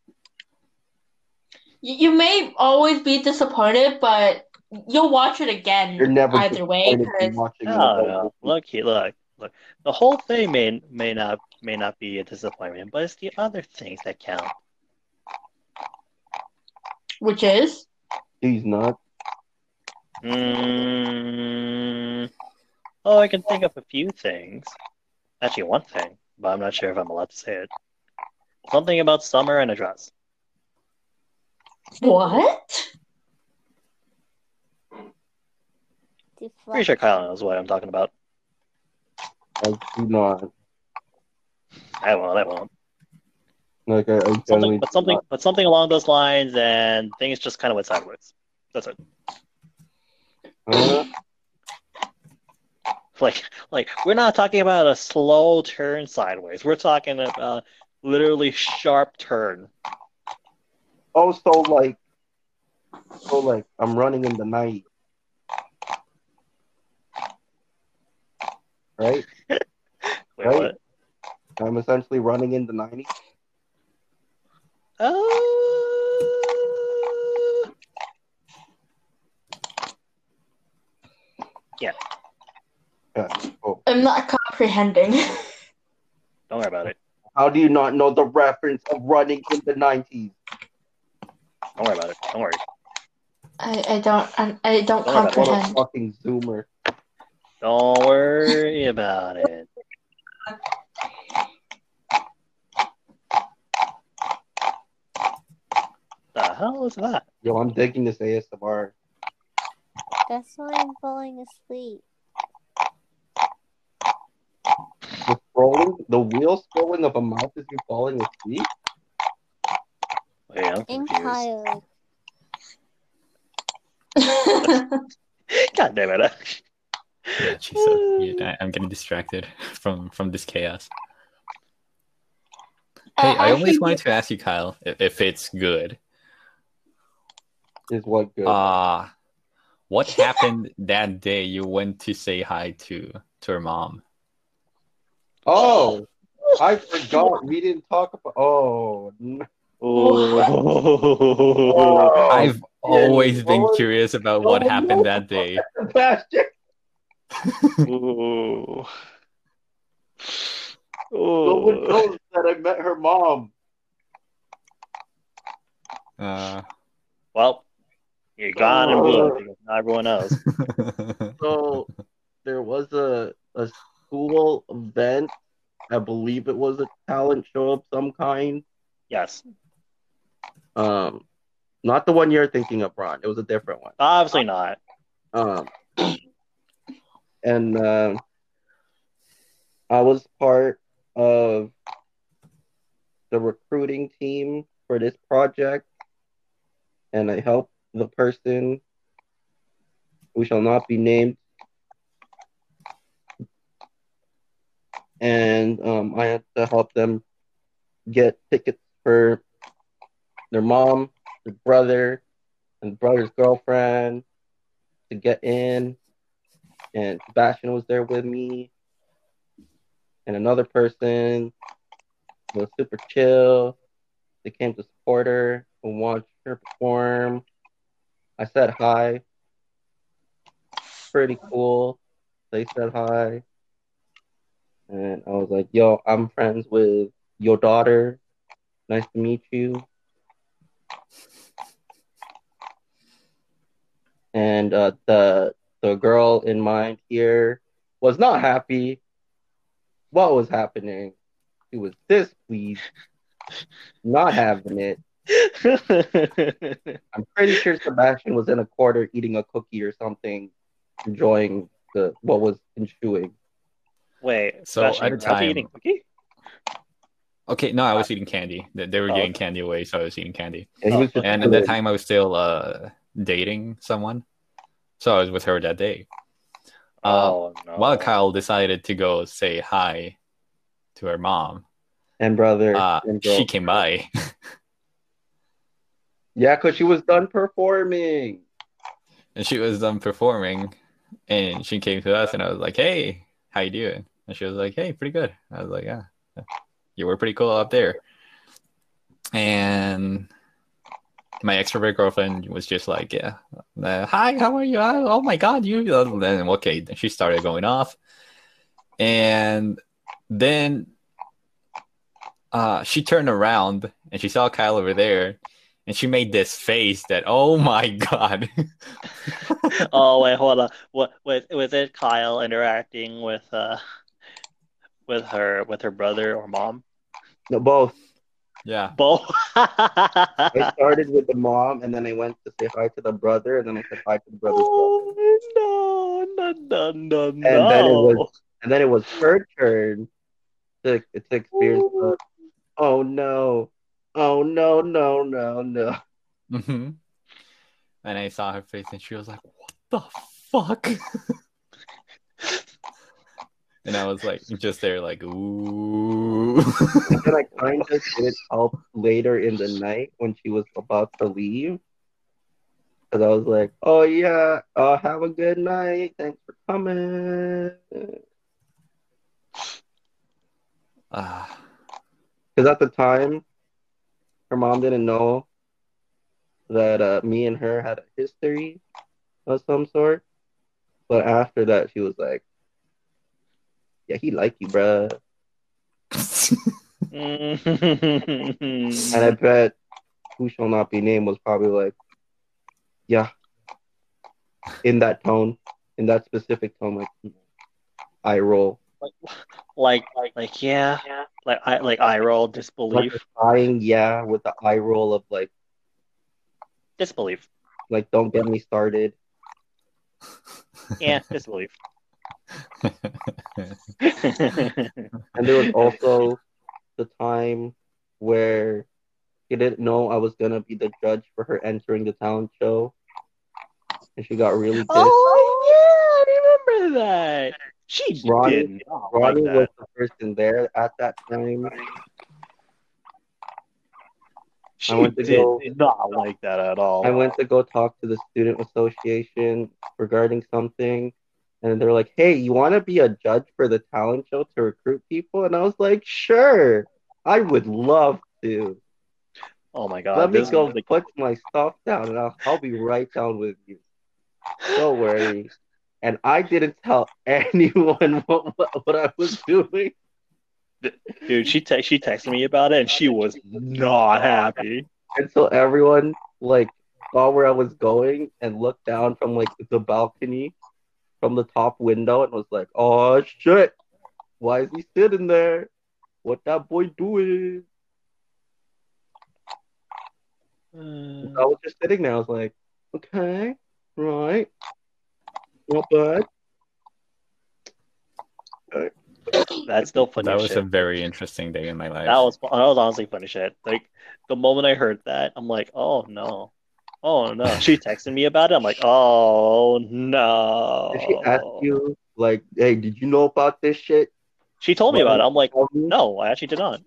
You, you may always be disappointed, but you'll watch it again You're never either way. disappointed in 'cause- watching No, it. no. Look, he- look, look. The whole thing may may not may not be a disappointment, but it's the other things that count. Which is He's not. Mm, oh, I can think of a few things. Actually, one thing, but I'm not sure if I'm allowed to say it. Something about summer and a dress. what? Pretty sure Kyle knows what I'm talking about. I do not. I won't. I won't. Like I, I Something, generally but something, not. but something along those lines, and things just kind of went sideways. That's it. Uh, Like, like we're not talking about a slow turn sideways. We're talking about literally sharp turn. oh, so like, so like, I'm running in the night, right? Wait, Right. what? I'm essentially running in the 90s. Uh, Yeah. Oh. I'm not comprehending. don't worry about it. How do you not know the reference of running in the 90s? Don't worry about it. Don't worry. I, I don't I, I don't Don't worry about it. What a comprehend. fucking zoomer. Don't worry about it. The hell is that? Yo, I'm digging this ASMR. That's why I'm falling asleep. The scrolling, the wheel scrolling of a mouse is you falling asleep? Wait, I'm And confused. Kyle. God damn it. Yeah, Jesus. Yeah, I- I'm getting distracted from from this chaos. Uh, hey, I always wanted to ask you, Kyle, if, if it's good. Is what good? Uh what happened that day you went to say hi to to her mom? oh, I forgot. We didn't talk about. Oh, n- I've yeah, always been curious about what oh, happened no. that day. Sebastian. Ooh. No one knows that I met her mom. Uh, Well, you got him good because not everyone else. So there was a a school event. I believe it was a talent show of some kind. Yes. Um, not the one you're thinking of, Ron. It was a different one. Obviously not. Um, and uh, I was part of the recruiting team for this project, and I helped the person who shall not be named. And um, I had to help them get tickets for their mom, their brother, and brother's girlfriend to get in. And Sebastian was there with me. And another person was super chill. They came to support her and watch her perform. I said hi. Pretty cool. They said hi. And I was like, yo, I'm friends with your daughter. Nice to meet you. And uh, the the girl in mind here was not happy. What was happening? She was displeased, not having it. I'm pretty sure Sebastian was in a corner eating a cookie or something, enjoying the what was ensuing. Wait, So, Sebastian, at you're time- eating cookie? okay, no, I was eating candy. They they were Oh, giving okay. candy away, so I was eating candy. And was And at that time, I was still uh, dating someone, so I was with her that day. Uh, oh no. While Kyle decided to go say hi to her mom, and brother uh, and she came by. Yeah, because she was done performing. and she was done performing and she came to us and I was like, Hey, how you doing? And she was like, Hey, pretty good. I was like, Yeah, you were pretty cool up there. And my extrovert girlfriend was just like, Yeah, uh, hi, how are you? Oh my god, you and then okay, she started going off. And then uh she turned around and she saw Kyle over there and she made this face that oh my god oh wait, hold on. What was was it Kyle interacting with uh with her with her brother or mom? No, both. yeah Both. I started with the mom, and then I went to say hi to the brother, and then I said hi to the brother's girlfriend. oh no, no, no, no, And then it was and then it was her turn to, to experience the, oh no oh no no no no. Hmm and i saw her face and she was like what the fuck? And i was like just there like ooh. And then i kind of did help later in the night when she was about to leave. Because i was like oh yeah uh have a good night. Thanks for coming. Uh, Because at the time, her mom didn't know that uh, me and her had a history of some sort. But after that, she was like, "Yeah, he like you, bruh." And I bet who shall not be named was probably like, "Yeah," in that tone, in that specific tone, like eye roll, like, like, yeah, like, I, like, eye roll, like disbelief, sighing, yeah, with the eye roll of like, disbelief. like don't get me started. Yeah, disbelief. And there was also the time where she didn't know I was gonna be the judge for her entering the talent show, and she got really oh, pissed. oh yeah, I remember that. She Ronnie- did not like Ronnie that. was the person there at that time. She I went to did go- not like that at all. I went to go talk to the student association regarding something, and they're like, "Hey, you want to be a judge for the talent show to recruit people?" And I was like, "Sure, I would love to. oh my god, Let me go like, put my stuff down, and I'll, I'll be right down with you. Don't worry." And I didn't tell anyone what, what, what I was doing. dude. She te- she texted me about it, and she was not happy. until everyone like saw where I was going and looked down from like the balcony from the top window and was like, "Oh shit, why is he sitting there? What that boy doing?" Uh, I was just sitting there. I was like, "Okay, right, not bad." that's still funny that was shit. a very interesting day in my life. That was that was honestly funny shit. Like the moment I heard that, I'm like, oh no, oh no. She texted me about it. I'm like, oh no. Did she ask you like, "Hey, did you know about this shit?" She told me about it. I'm like, no, I actually did not.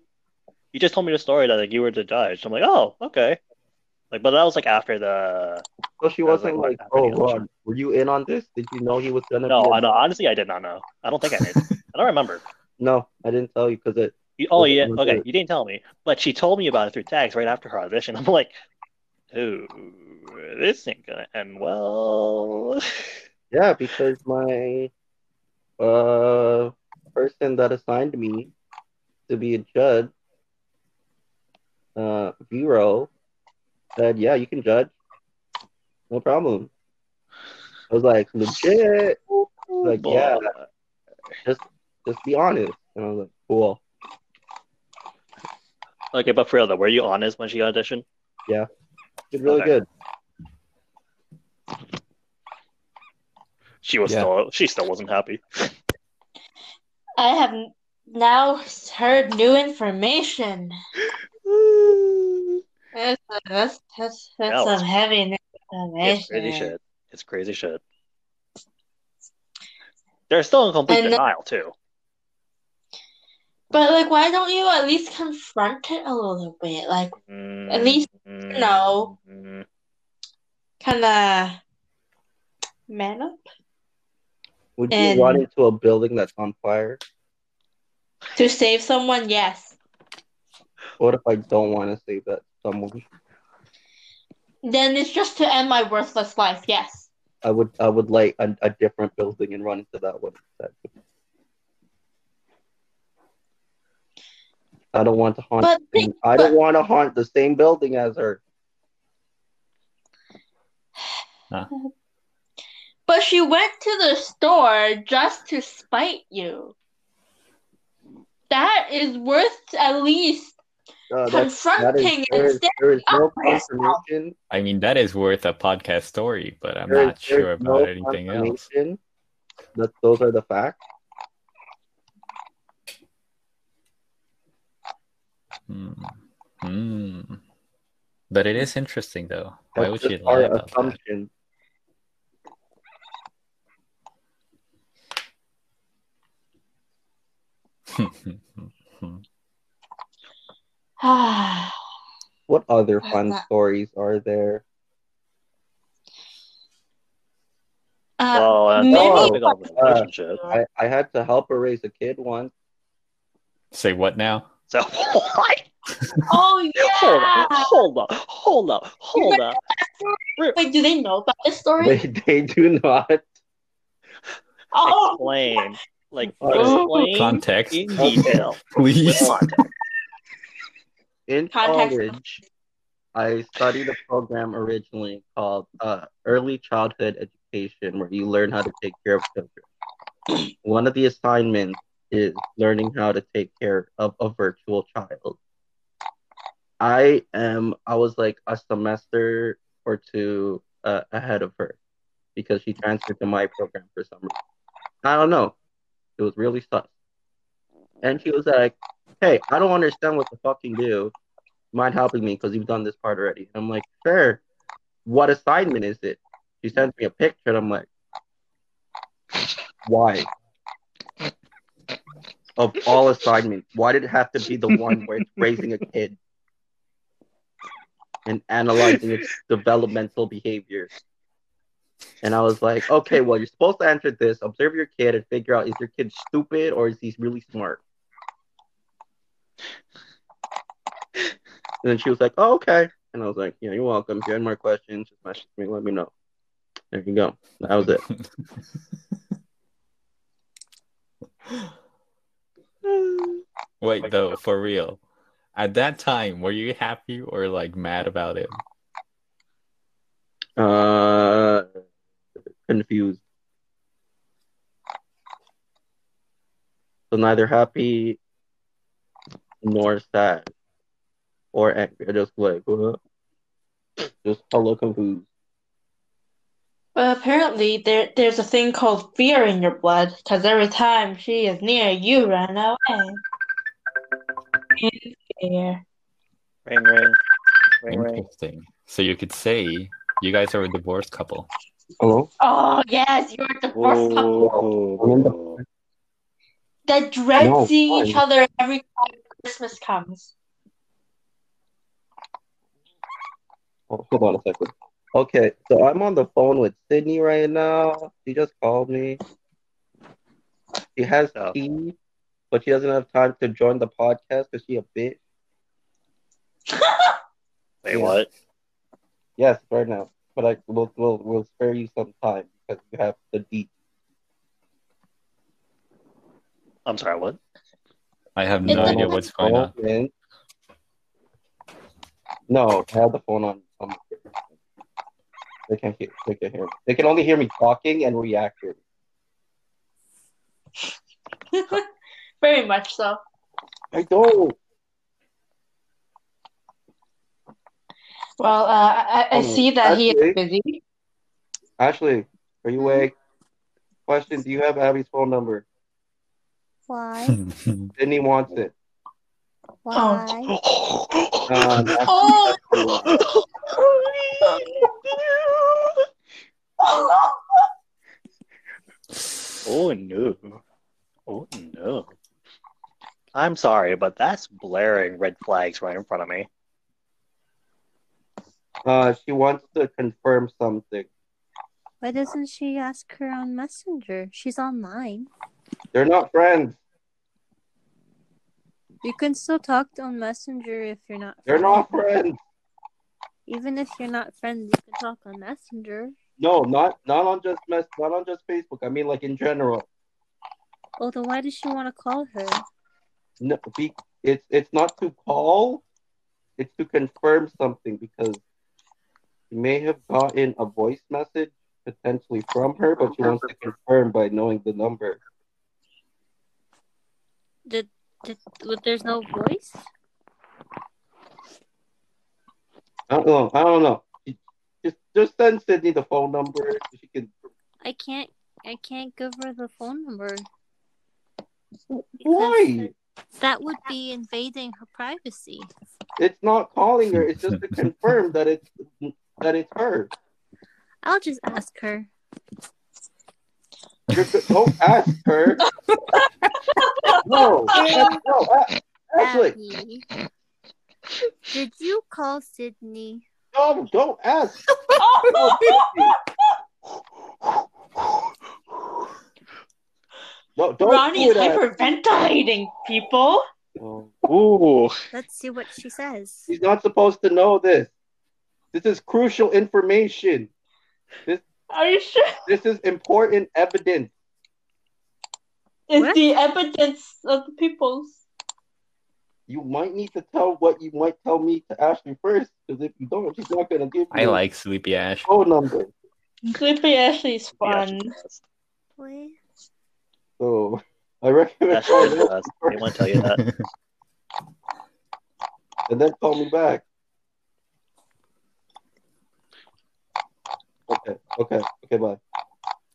You just told me the story that like you were the judge. I'm like, oh, okay. Like, but that was like after the. So she was, wasn't like, like, "Oh, Ron, were you in on this? Did you know he was gonna?" No, I know. Honestly, I did not know. I don't think I did. I don't remember. No, I didn't tell you because it. You, oh yeah, okay. good. You didn't tell me, but she told me about it through text right after her audition. I'm like, ooh, this ain't gonna end well. Yeah, because my uh person that assigned me to be a judge, uh Vero, said, Yeah, you can judge. No problem. I was like, legit, Like, yeah. just be honest. And I was like, Cool. Okay, but for real though, were you honest when she auditioned? Yeah, did really Okay. good. She was Yeah. still she still wasn't happy. I have now heard new information. That's that's that's, that's Yeah, some heavy new It's crazy shit. It's crazy shit. They're still in complete And- denial too. But like, why don't you at least confront it a little bit? Like, At least, Mm, know. mm. kind of man up Would you And- run into a building that's on fire? to save someone. Yes. What if I don't want to save that someone? Then it's just to end my worthless life. Yes. I would I would like a, a different building and run into that one instead. I don't want to haunt. But the same- I don't want to haunt the same building as her. But she went to the store just to spite you. That is worth at least Uh, confronting is, there, and is, standing there is no up for yourself. confirmation. I mean, that is worth a podcast story, but I'm There is- not sure about no anything else. confirmation That those are the facts. Hmm. Hmm. But it is interesting, though. Why That's would she just lie our about that? assumption. uh, What other fun not- stories are there? Well, maybe Oh, big uh. I, I had to help her raise a kid once. Say what now? So what? Oh Hold yeah. up, hold up, hold up, hold up. Wait, do they know about this story? They, they do not. oh, Explain. Like Oh, explain Context, in detail. please. Context. In college, I studied a program originally called uh, Early Childhood Education, where you learn how to take care of children. One of the assignments is learning how to take care of a virtual child. I am, I was like a semester or two uh, ahead of her because she transferred to my program for some reason. I don't know. It was really sus. And she was like, hey, I don't understand what to fucking do. Mind helping me because you've done this part already. And I'm like, sure. What assignment is it? She sends me a picture and I'm like, why? Of all assignments, why did it have to be the one where it's raising a kid and analyzing its developmental behavior? And I was like, okay, well, you're supposed to answer this, observe your kid, and figure out is your kid stupid or is he really smart? And then she was like, oh, okay. And I was like, yeah, you're welcome. If you have more questions, just message me, let me know. There you go. That was it. Wait, though, for real. At that time, were you happy or like mad about it? Uh, confused. So neither happy nor sad or angry. I just like, what? Just a little confused. Well, apparently there there's a thing called fear in your blood, because every time she is near, you run away. Fear. Ring ring. Ring ring. Interesting. So you could say you guys are a divorced couple. Hello? Oh yes, you're the first couple I'm in the- Ooh. that dread No, seeing each other every time Christmas comes. Oh, hold on a second. Okay, so I'm on the phone with Sydney right now. She just called me. She has Oh. tea, but she doesn't have time to join the podcast because she a bitch. Wait, Yeah. what? Yes, right now. But I will will will spare you some time because you have the deep. I'm sorry, what? I have It no idea what's going on. And- No, I have the phone on. on they can't hear. They can hear. Me. They can only hear me talking and reacting. Very much so. I don't. Well, uh, I, I Oh, see that he actually- is busy. Ashley, are you awake? Question: Do you have Abby's phone number? Why? Sydney wants it. Why? Um, Ashley Oh. has Oh no. Oh no. I'm sorry, but that's blaring red flags right in front of me. Uh, she wants to confirm something. Why doesn't she ask her on Messenger? She's online. They're not friends. You can still talk on Messenger if you're not. They're friends. not friends. Even if you're not friends, you can talk on Messenger. No, not not on just mess, not on just Facebook. I mean, like in general. Well, then why does she want to call her? No, be, it's it's not to call. It's to confirm something because you may have gotten a voice message potentially from her, but she wants to confirm by knowing the number. Did did but there's no voice? I don't know. I don't know. Just just send Sydney the phone number so she can. I can't. I can't give her the phone number. Why? That would be invading her privacy. It's not calling her. It's just to confirm that it's that it's her. I'll just ask her. You're, don't ask her. No, no, no, Ashley, Abby, did you call Sydney? no, don't ask. No, don't Ronnie's do it, hyperventilating, people. Oh, Ooh. Let's see what she says. he's not supposed to know this. This is crucial information. Are you sure? This is important evidence. It's What? the evidence of the peoples. You might need to tell what you might tell me to Ashley first, because if you don't, she's not gonna give you I like Sleepy Ash. a phone number. Sleepy Ashley's fun. Please. So I recommend Ashley calling does. Ashley I want to tell you that. and then call me back. Okay, okay, okay, bye.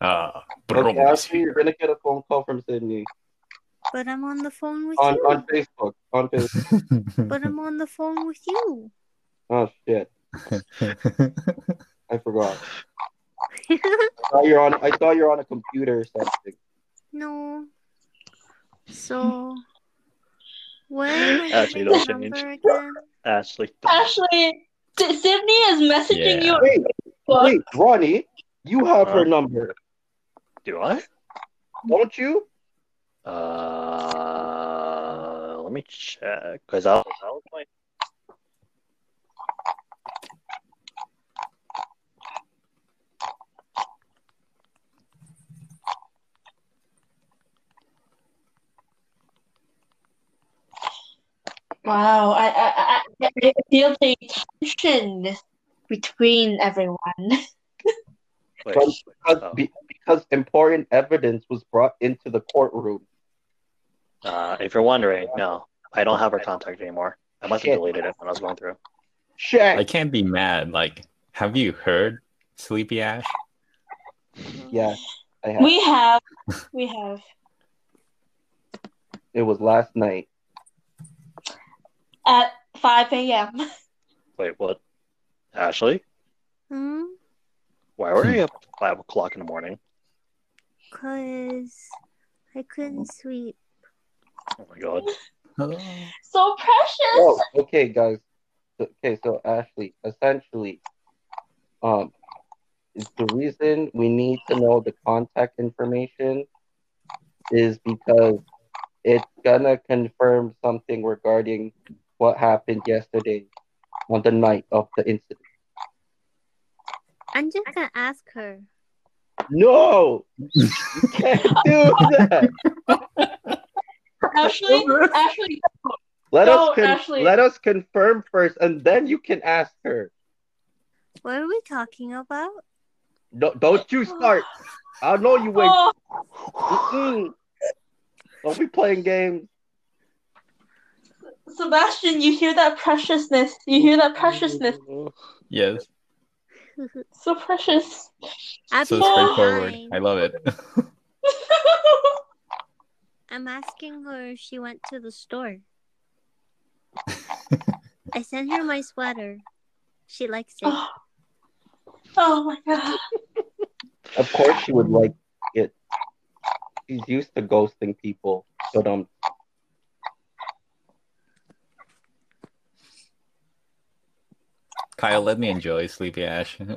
Ah, Okay, bro. Ashley, you're gonna get a phone call from Sydney But I'm on the phone with on you. on Facebook. On Facebook. But I'm on the phone with you. Oh shit, I forgot. I thought you're on. I thought you're on a computer or something. no. So, what am I Actually, getting don't change. again? Ashley. Ashley, Sydney is messaging Yeah. you. Wait, What? Wait, Ronnie, you have her number, Do I? don't you? Uh, let me check. Because I'll. I was like, Wow, I, I, I, I feel the tension between everyone. wait, But- wait, Because, oh. be, because important evidence was brought into the courtroom. Uh, if you're wondering, no, I don't have her contact anymore. I must have deleted it when I was going through. Shit. I can't be mad. Like, have you heard Sleepy Ash? Yeah, I have. We have, we have. It was last night. At 5 a.m. Wait, what? Ashley? Hmm? Why were you up at 5 o'clock in the morning? Cause I couldn't sleep. Oh my god. So precious. Oh, okay, guys. So- Okay, so Ashley, essentially, um, is the reason we need to know the contact information is because it's gonna confirm something regarding what happened yesterday on the night of the incident. I'm just gonna ask her. No, you can't do that. Ashley, Ashley, Let No, us con- Ashley. let us confirm first, and then you can ask her. What are we talking about? No, don't you start. I know you wait. oh, Mm-mm. Don't be playing games. Sebastian, you hear that preciousness? You hear that preciousness? yes. So precious. I'll So straightforward. I love it. I'm asking her if she went to the store. I sent her my sweater. She likes it. oh. oh my god. Of course, she would like it. She's used to ghosting people, but um, Kyle, let me enjoy Sleepy Ash.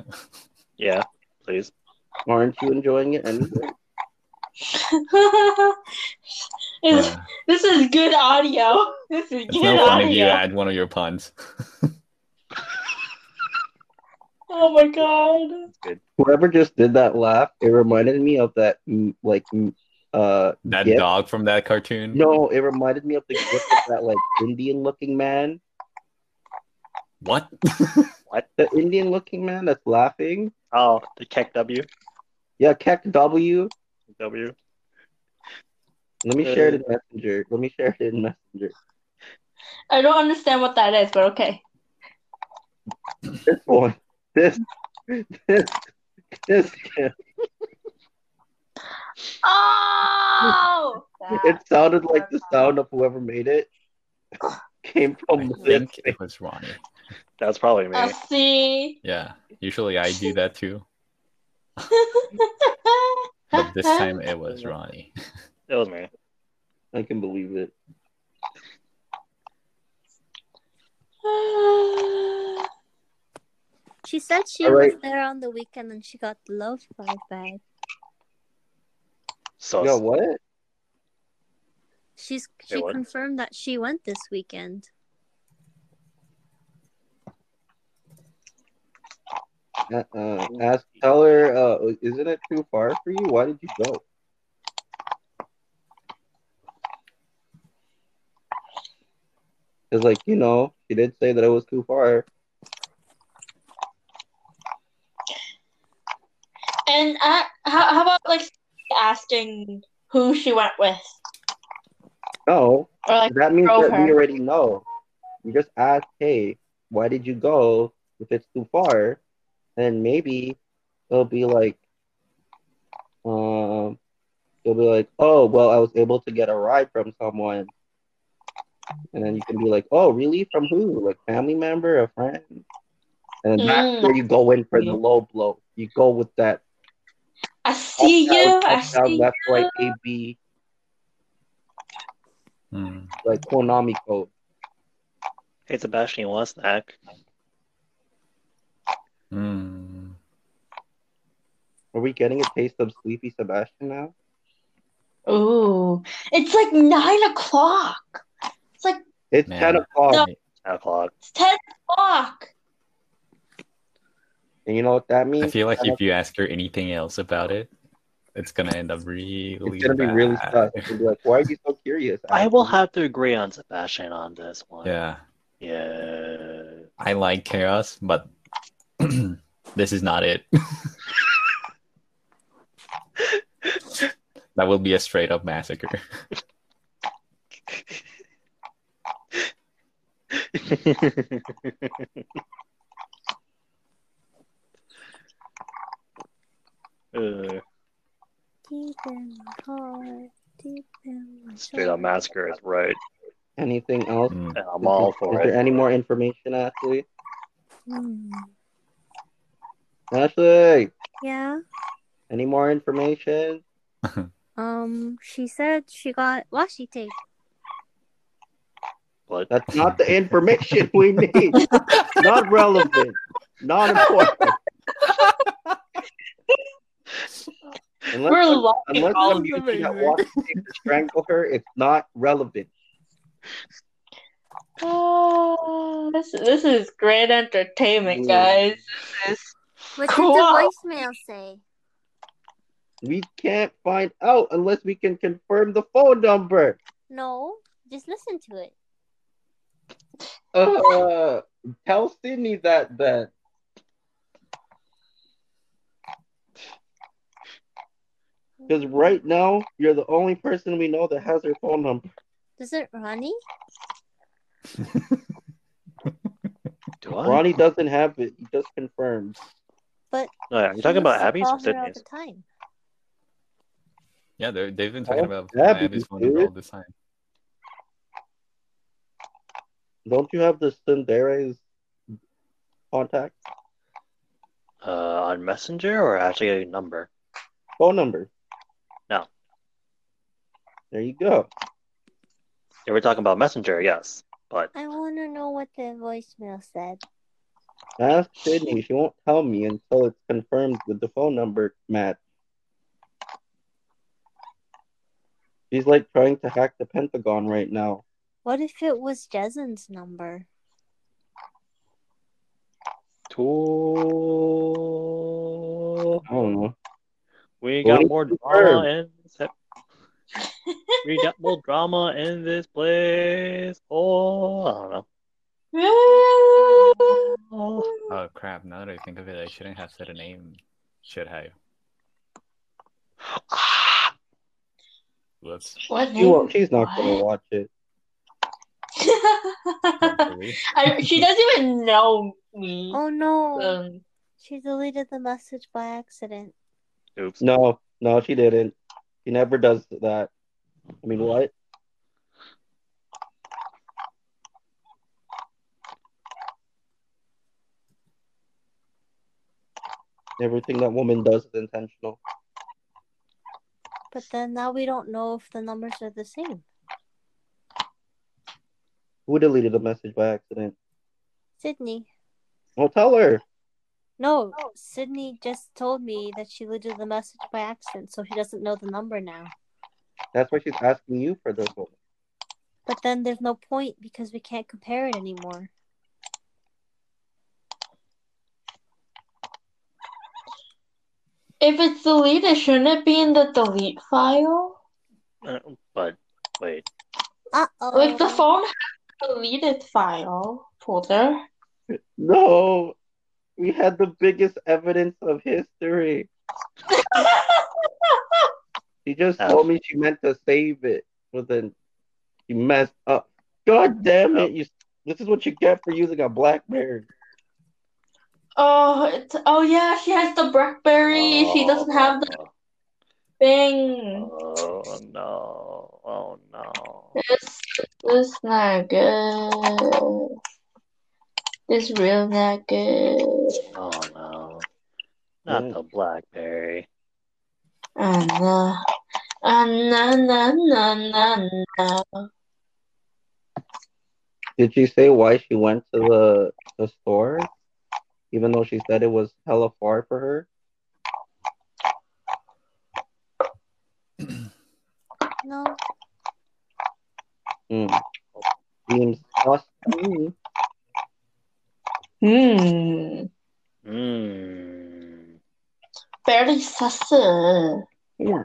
Yeah, please. aren't you enjoying it anyway? It's- Yeah. This is good audio. This is good no fun if you audio. add one of your puns. Oh my god. Whoever just did that laugh, it reminded me of that, like, uh, That gif. dog from that cartoon. No, it reminded me of the gift of that like Indian-looking man. What? The Indian-looking man that's laughing. Oh, the KEKW. Yeah, KEKW. W. Let me share it in Messenger. Let me share it in Messenger. I don't understand what that is, but okay. This one. This. This. This. Oh! It sounded like the sound of whoever made it came I from this. think it was Ronnie. That's probably me. I see. Yeah. Usually I do that too. But this time it was Ronnie. It was me. I can believe it. She said she All right. was there on the weekend and she got the love five bag. So Yo, what? She's Wait, she what? confirmed that she went this weekend. Uh, uh, ask, tell her, uh, isn't it too far for you? Why did you go? Because, like, you know, she did say that it was too far. And uh, how, how about like asking who she went with, No, or like that means that we already know. You just ask, hey, why did you go if it's too far? And maybe it'll be like, um, it'll be like, oh, well, I was able to get a ride from someone. And then you can be like, oh, really? From who? Like family member, a friend? And then that's Mm. where you go in for the low blow. You go with that. I see you. Up, I down, see left, you. right, A, B, Hmm. like Konami code. Hey, Sebastian, what's that? Hmm. Are we getting a taste of Sleepy Sebastian now? Ooh, it's like nine o'clock. It's like It's Man. 10 o'clock. No. 10 o'clock. it's ten o'clock. And you know what that means? I feel like if you ask her anything else about it, it's gonna end up really. It's gonna be really bad. sus. It's gonna be like, why are you so curious? I will Ashley? have to agree on Sebastian on this one. Yeah, Yeah. I like chaos, but this is not it. that will be a straight up massacre. Uh, Deep in my heart, deep in my straight up massacre is right. Anything else? And I'm all for Is it. there any more information, Ashley? Hmm. Ashley, Yeah. any more information? Um. She said she got washi tape. But That's not the information we need. not relevant. Not important. Unless, We're lying. unless all I'm using that walkie tape to strangle her, it's not relevant. Oh, this this is great entertainment, guys. This is What Cool. did the voicemail say? We can't find out unless we can confirm the phone number. No, just listen to it. Uh, tell Sydney that then. Because right now, you're the only person we know that has her phone number. Is it Ronnie? do Ronnie doesn't have it. He just confirmed. No, are you're talking about used Abby's or all Sydney's? the time. Yeah, they're, they've been talking Oh, about that'd Abby's phone number all the time. Don't you have the tsundere's contact Uh, on Messenger or actually a number? phone number? No. There you go. They were talking about Messenger, yes. But I want to know what the voicemail said. Ask Sydney. She won't tell me until it's confirmed with the phone number match. She's like trying to hack the Pentagon right now. What if it was Jason's number? Tool. I don't know. We got it's more confirmed. drama in this. we got more drama in this place. Oh, I don't know. Oh. Oh crap! Now that I think of it, I shouldn't have said a name. Should have. Whoops. what She won't, she's not gonna watch it. I, she doesn't even know me. Oh no, Um, she deleted the message by accident. Oops. No, no, she didn't. She never does that. I mean, what? Everything that woman does is intentional. But then now we don't know if the numbers are the same. Who deleted the message by accident? Sydney. Well, tell her. No, Sydney just told me that she deleted the message by accident, so she doesn't know the number now. That's why she's asking you for this one. But then there's no point because we can't compare it anymore. If it's deleted, shouldn't it be in the delete file? Uh, but wait, Uh oh. Like the phone has a deleted file folder. No, we had the biggest evidence of history. She just Oh. told me she meant to save it, but then she messed up. God damn it! You. This is what you get for using a BlackBerry. Oh, it's oh yeah, she has the BlackBerry. She doesn't have the Oh, thing. Oh no! Oh no! This this not good. This real not good. Oh no! Not Mm. the BlackBerry. Ah no. Ah no no no no no. Did she say why she went to the the store, even though she said it was hella far for her? No. Hmm. Seems sus to me. Hmm. Hmm. Very sus. Yeah.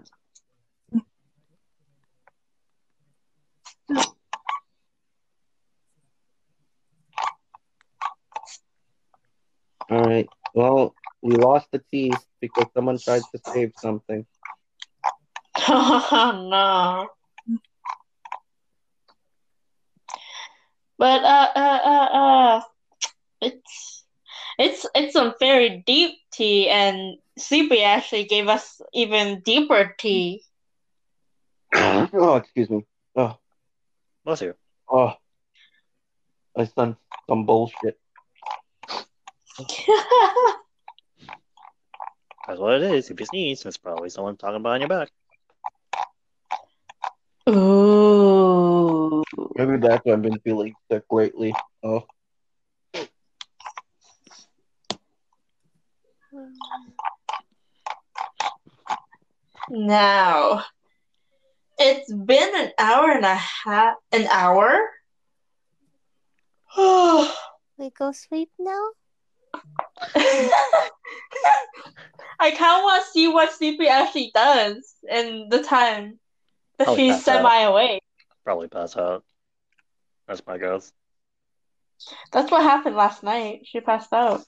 All right. Well, we lost the tea because someone tried to save something. Oh no. But uh uh uh uh it's it's it's some very deep tea and Sleepy actually gave us even deeper tea. oh, excuse me. Oh, Bless you. oh. I done some bullshit. That's what it is. If you sneeze, it's probably someone talking behind your back. Ooh. Maybe that's why I've been feeling sick lately. Oh, Now, it's been an hour and a half. An hour? We go sleep now? Kind of want to see what Sleepy actually does in the time that Oh, she's semi awake. Probably pass out. That's my guess. That's what happened last night. She passed out.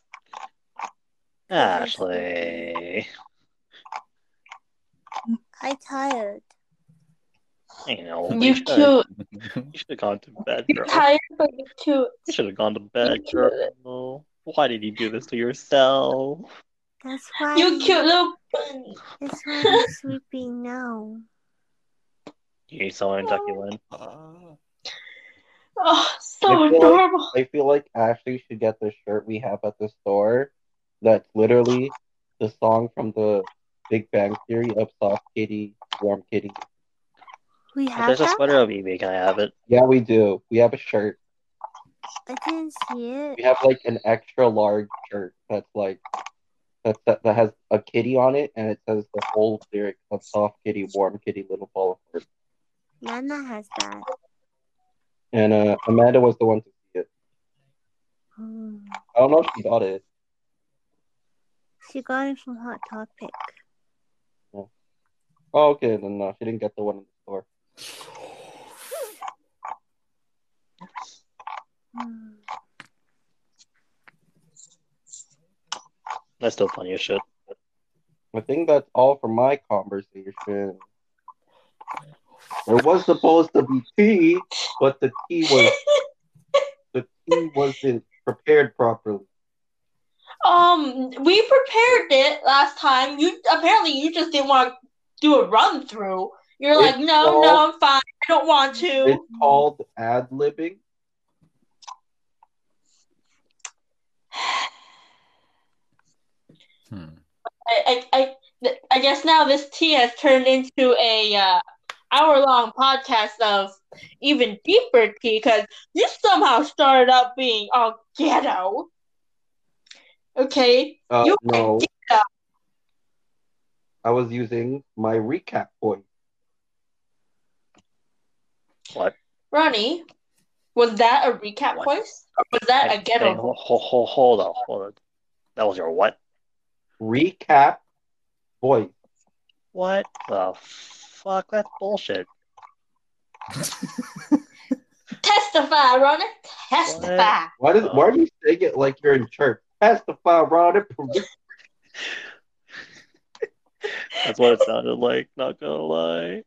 Ashley. I'm tired. You know, You you should, you should have gone to bed, You're tired, but you're cute. You should have gone to bed, girl. Why did you do this to yourself? That's why. You cute little bunny. That's why I'm sleeping now. You need someone to tuck you in. Oh, I so feel like- adorable. I feel like Ashley should get the shirt we have at the store. That's literally the song from the Big Bang Theory of Soft Kitty, Warm Kitty. We If have there's a sweater of Evie, can I have it? Yeah, we do. We have a shirt. I didn't see it. We have like an extra large shirt that's like that's, that that has a kitty on it, and it says the whole lyric of Soft Kitty, Warm Kitty, Little Ball of Fur. Nana has that. And uh, Amanda was the one to see it. Hmm. I don't know if she got it. She got it from Hot Topic. Yeah. Oh, okay, then no, she didn't get the one in the store. That's still funny as shit. I think that's all for my conversation. There was supposed to be tea, but the tea was the tea wasn't prepared properly. Um, we prepared it last time. You apparently you just didn't want to do a run through. You're like, no, called- no, I'm fine. I don't want to. It's called ad libbing. Hmm. I, I, I, I guess now this tea has turned into a uh, hour long podcast of even deeper tea because you somehow started up being all ghetto. Okay, Uh, You- no, Yeah. I was using my recap point. What? Ronnie, was that a recap What? voice? Or was that a ghetto? hold, hold, hold, hold on, hold on. That was your what? Recap voice. What the fuck? That's bullshit. Testify, Ronnie. Testify. Why does why are you saying it like you're in church? Testify, Ron. That's what it sounded like. Not gonna lie.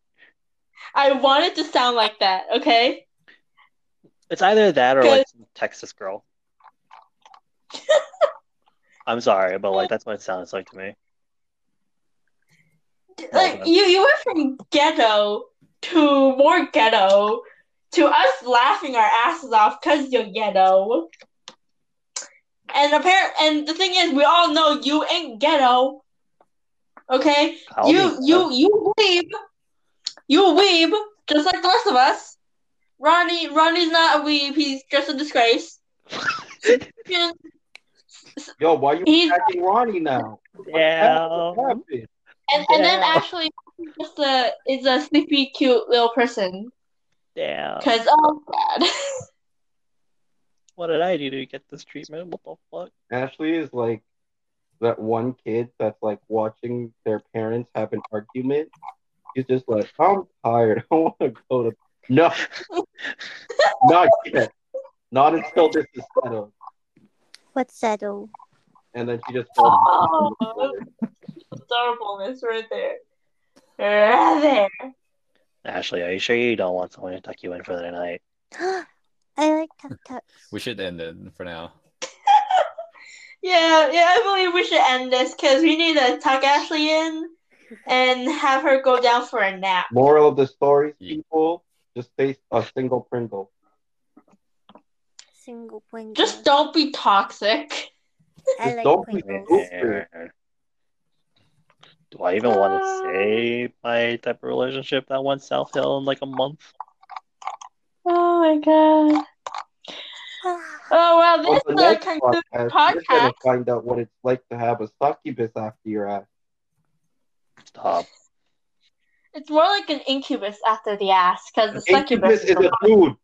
I wanted to sound like that, okay? It's either that or like some Texas girl. I'm sorry, but like that's what it sounds like to me. Like you, you went from ghetto to more ghetto to us laughing our asses off because you're ghetto. And apparent, and the thing is, we all know you ain't ghetto. Okay, I'll you you you weeb, you weeb, just like the rest of us. Ronnie, Ronnie's not a weeb. He's just a disgrace. Yeah, Yo, why you He's- attacking Ronnie now? Yeah. What and, and then Yeah. actually, he's just a is a sleepy, cute little person. Damn. Cause oh god. What did I do to get this treatment? What the fuck? Ashley is like that one kid that's like watching their parents have an argument. He's just like, I'm tired. I want to go to. No, not yet. Not until this is settled. What's settled? And then she just. Oh, adorableness right there. Right there. Ashley, are you sure you don't want someone to tuck you in for the night? I like tuk tuks. we should end it for now. Yeah, yeah, I believe we should end this because we need to tuck Ashley in and have her go down for a nap. Moral of the story, people, just taste a single Pringle. Single Pringle. Just don't be toxic. I like don't be Pringles. stupid. Do I even want Uh, to say my type of relationship that went south hill in like a month? Oh my god. Oh well, On this the is a next conclusion podcast, you're gonna find out what it's like to have a succubus after your ass. Stop. It's more like an incubus after the ass because the Incubus succubus is a dude.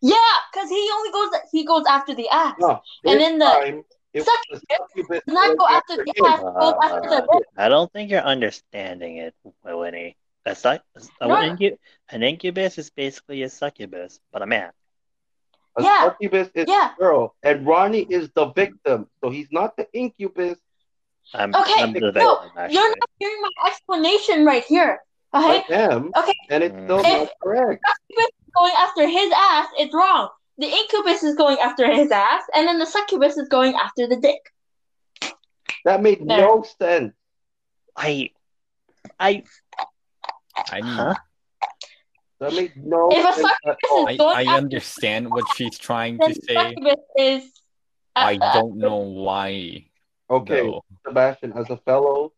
Yeah, because he only goes he goes after the ass. No, And this then the time, it was the succubus succubus not go after the him. ass, goes after the I don't think you're understanding it, Winnie. A, suc- a, No. incu- an incubus is basically a succubus, but a man. A Yeah. succubus is Yeah. a girl, and Ronnie is the victim, so he's not the incubus. I'm, Okay, I'm the no, victim, actually. You're not hearing my explanation right here. Okay? I am, Okay. and it's still Mm. not correct. Going after his ass, it's wrong. The incubus is going after his ass, and then the succubus is going after the dick. That made There. no sense. I, I, I mean, Huh? That made no If a succubus all. I, Going I after- understand what she's trying to say. succubus is. uh, I uh, don't know why. Okay, though. Sebastian, as a fellow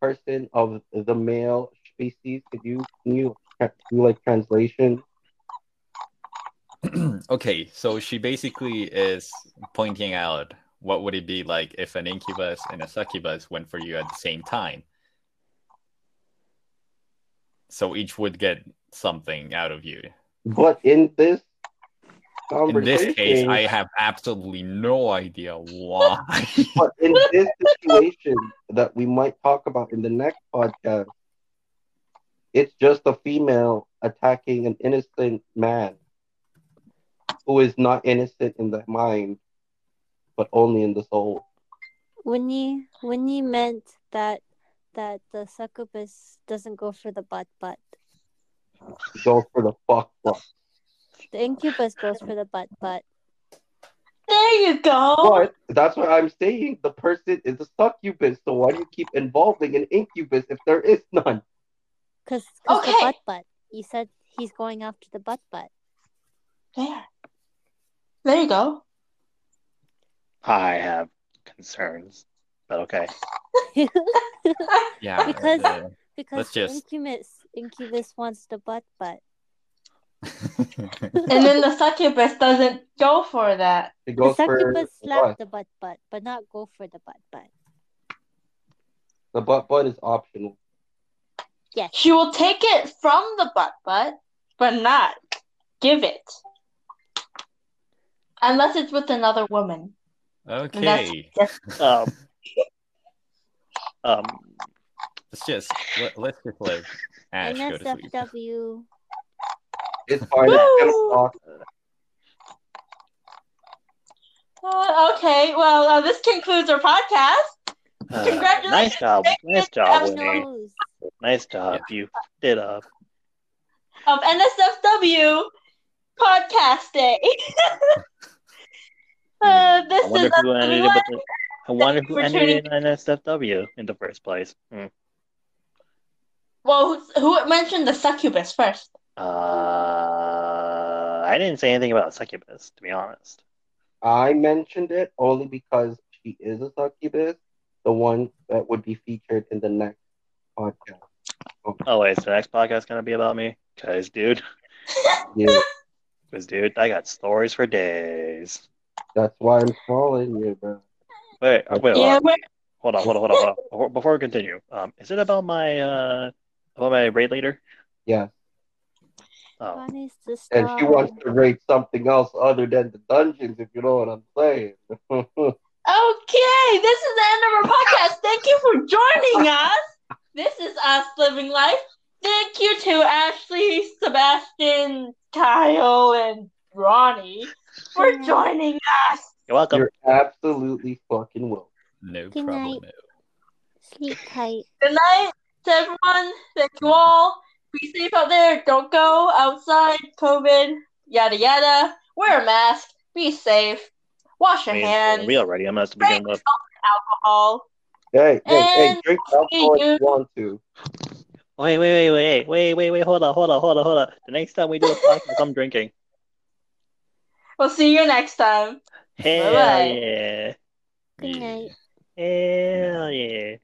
person of the male species, could you can you do like translation? okay, so she basically is pointing out what would it be like if an incubus and a succubus went for you at the same time. So each would get something out of you. But in this In this case, I have absolutely no idea why. but in this situation that we might talk about in the next podcast, it's just a female attacking an innocent man who is not innocent in the mind, but only in the soul. When you when you meant that that the succubus doesn't go for the butt butt. Go for the fuck fuck. The incubus goes for the butt butt. There you go. But that's what I'm saying. The person is a succubus. So why do you keep involving an incubus if there is none? Cause, 'cause the Okay. butt butt. You said he's going after the butt butt. There. There you go. I have concerns, but okay. yeah, Because- uh, because Let's just- incubus incubus wants the butt butt. And then the succubus doesn't go for that. It The goes for succubus the slap butt. the butt butt, but not go for the butt butt. The butt butt is optional. Yes. She will take it from the butt butt, but not give it. Unless it's with another woman. Okay, Um, um, let's just let, let's just let Ash go to sleep. NSFW. It's fine. It's Woo! gonna talk. Uh, okay, well, uh, this concludes our podcast. uh, Congratulations. nice job, nice job, Winnie. Nice job. You did a of NSFW Podcast Day. uh, this I wonder is who ended it with the, I wonder who ended tuning- in NSFW in the first place. Hmm. well, who, who mentioned the succubus first? Uh, I didn't say anything about succubus, to be honest. I mentioned it only because she is a succubus, the one that would be featured in the next podcast. Oh wait, so the next podcast gonna be about me? Cause dude, cause dude, I got stories for days. That's why I'm calling you, bro. Wait, wait, Yeah, hold on, hold on, hold on, hold on. hold on. Before, before we continue, um, is it about my uh about my raid leader? Yeah, Oh, What is and she wants to rate something else other than the dungeons, if you know what I'm saying. okay, this is the end of our podcast. Thank you for joining us. This is us living life. Thank you to Ashley, Sebastian, Kyle, and Ronnie for mm. joining us. you're welcome. You're absolutely fucking welcome. No Good problem. night. Sleep tight. Good night to everyone. Thank you all. Be safe out there. Don't go outside. COVID. Yada yada. Wear a mask. Be safe. Wash I your mean, hands. we already. I'm gonna begin with. Alcohol. Hey, hey, hey, drink alcohol if you- you want to. Wait, wait, wait, wait, wait, wait, wait. Hold on, hold on, hold on, hold on. The next time we do a podcast, I'm drinking. We'll see you next time. Hell Bye-bye. yeah! Good night. Hell yeah!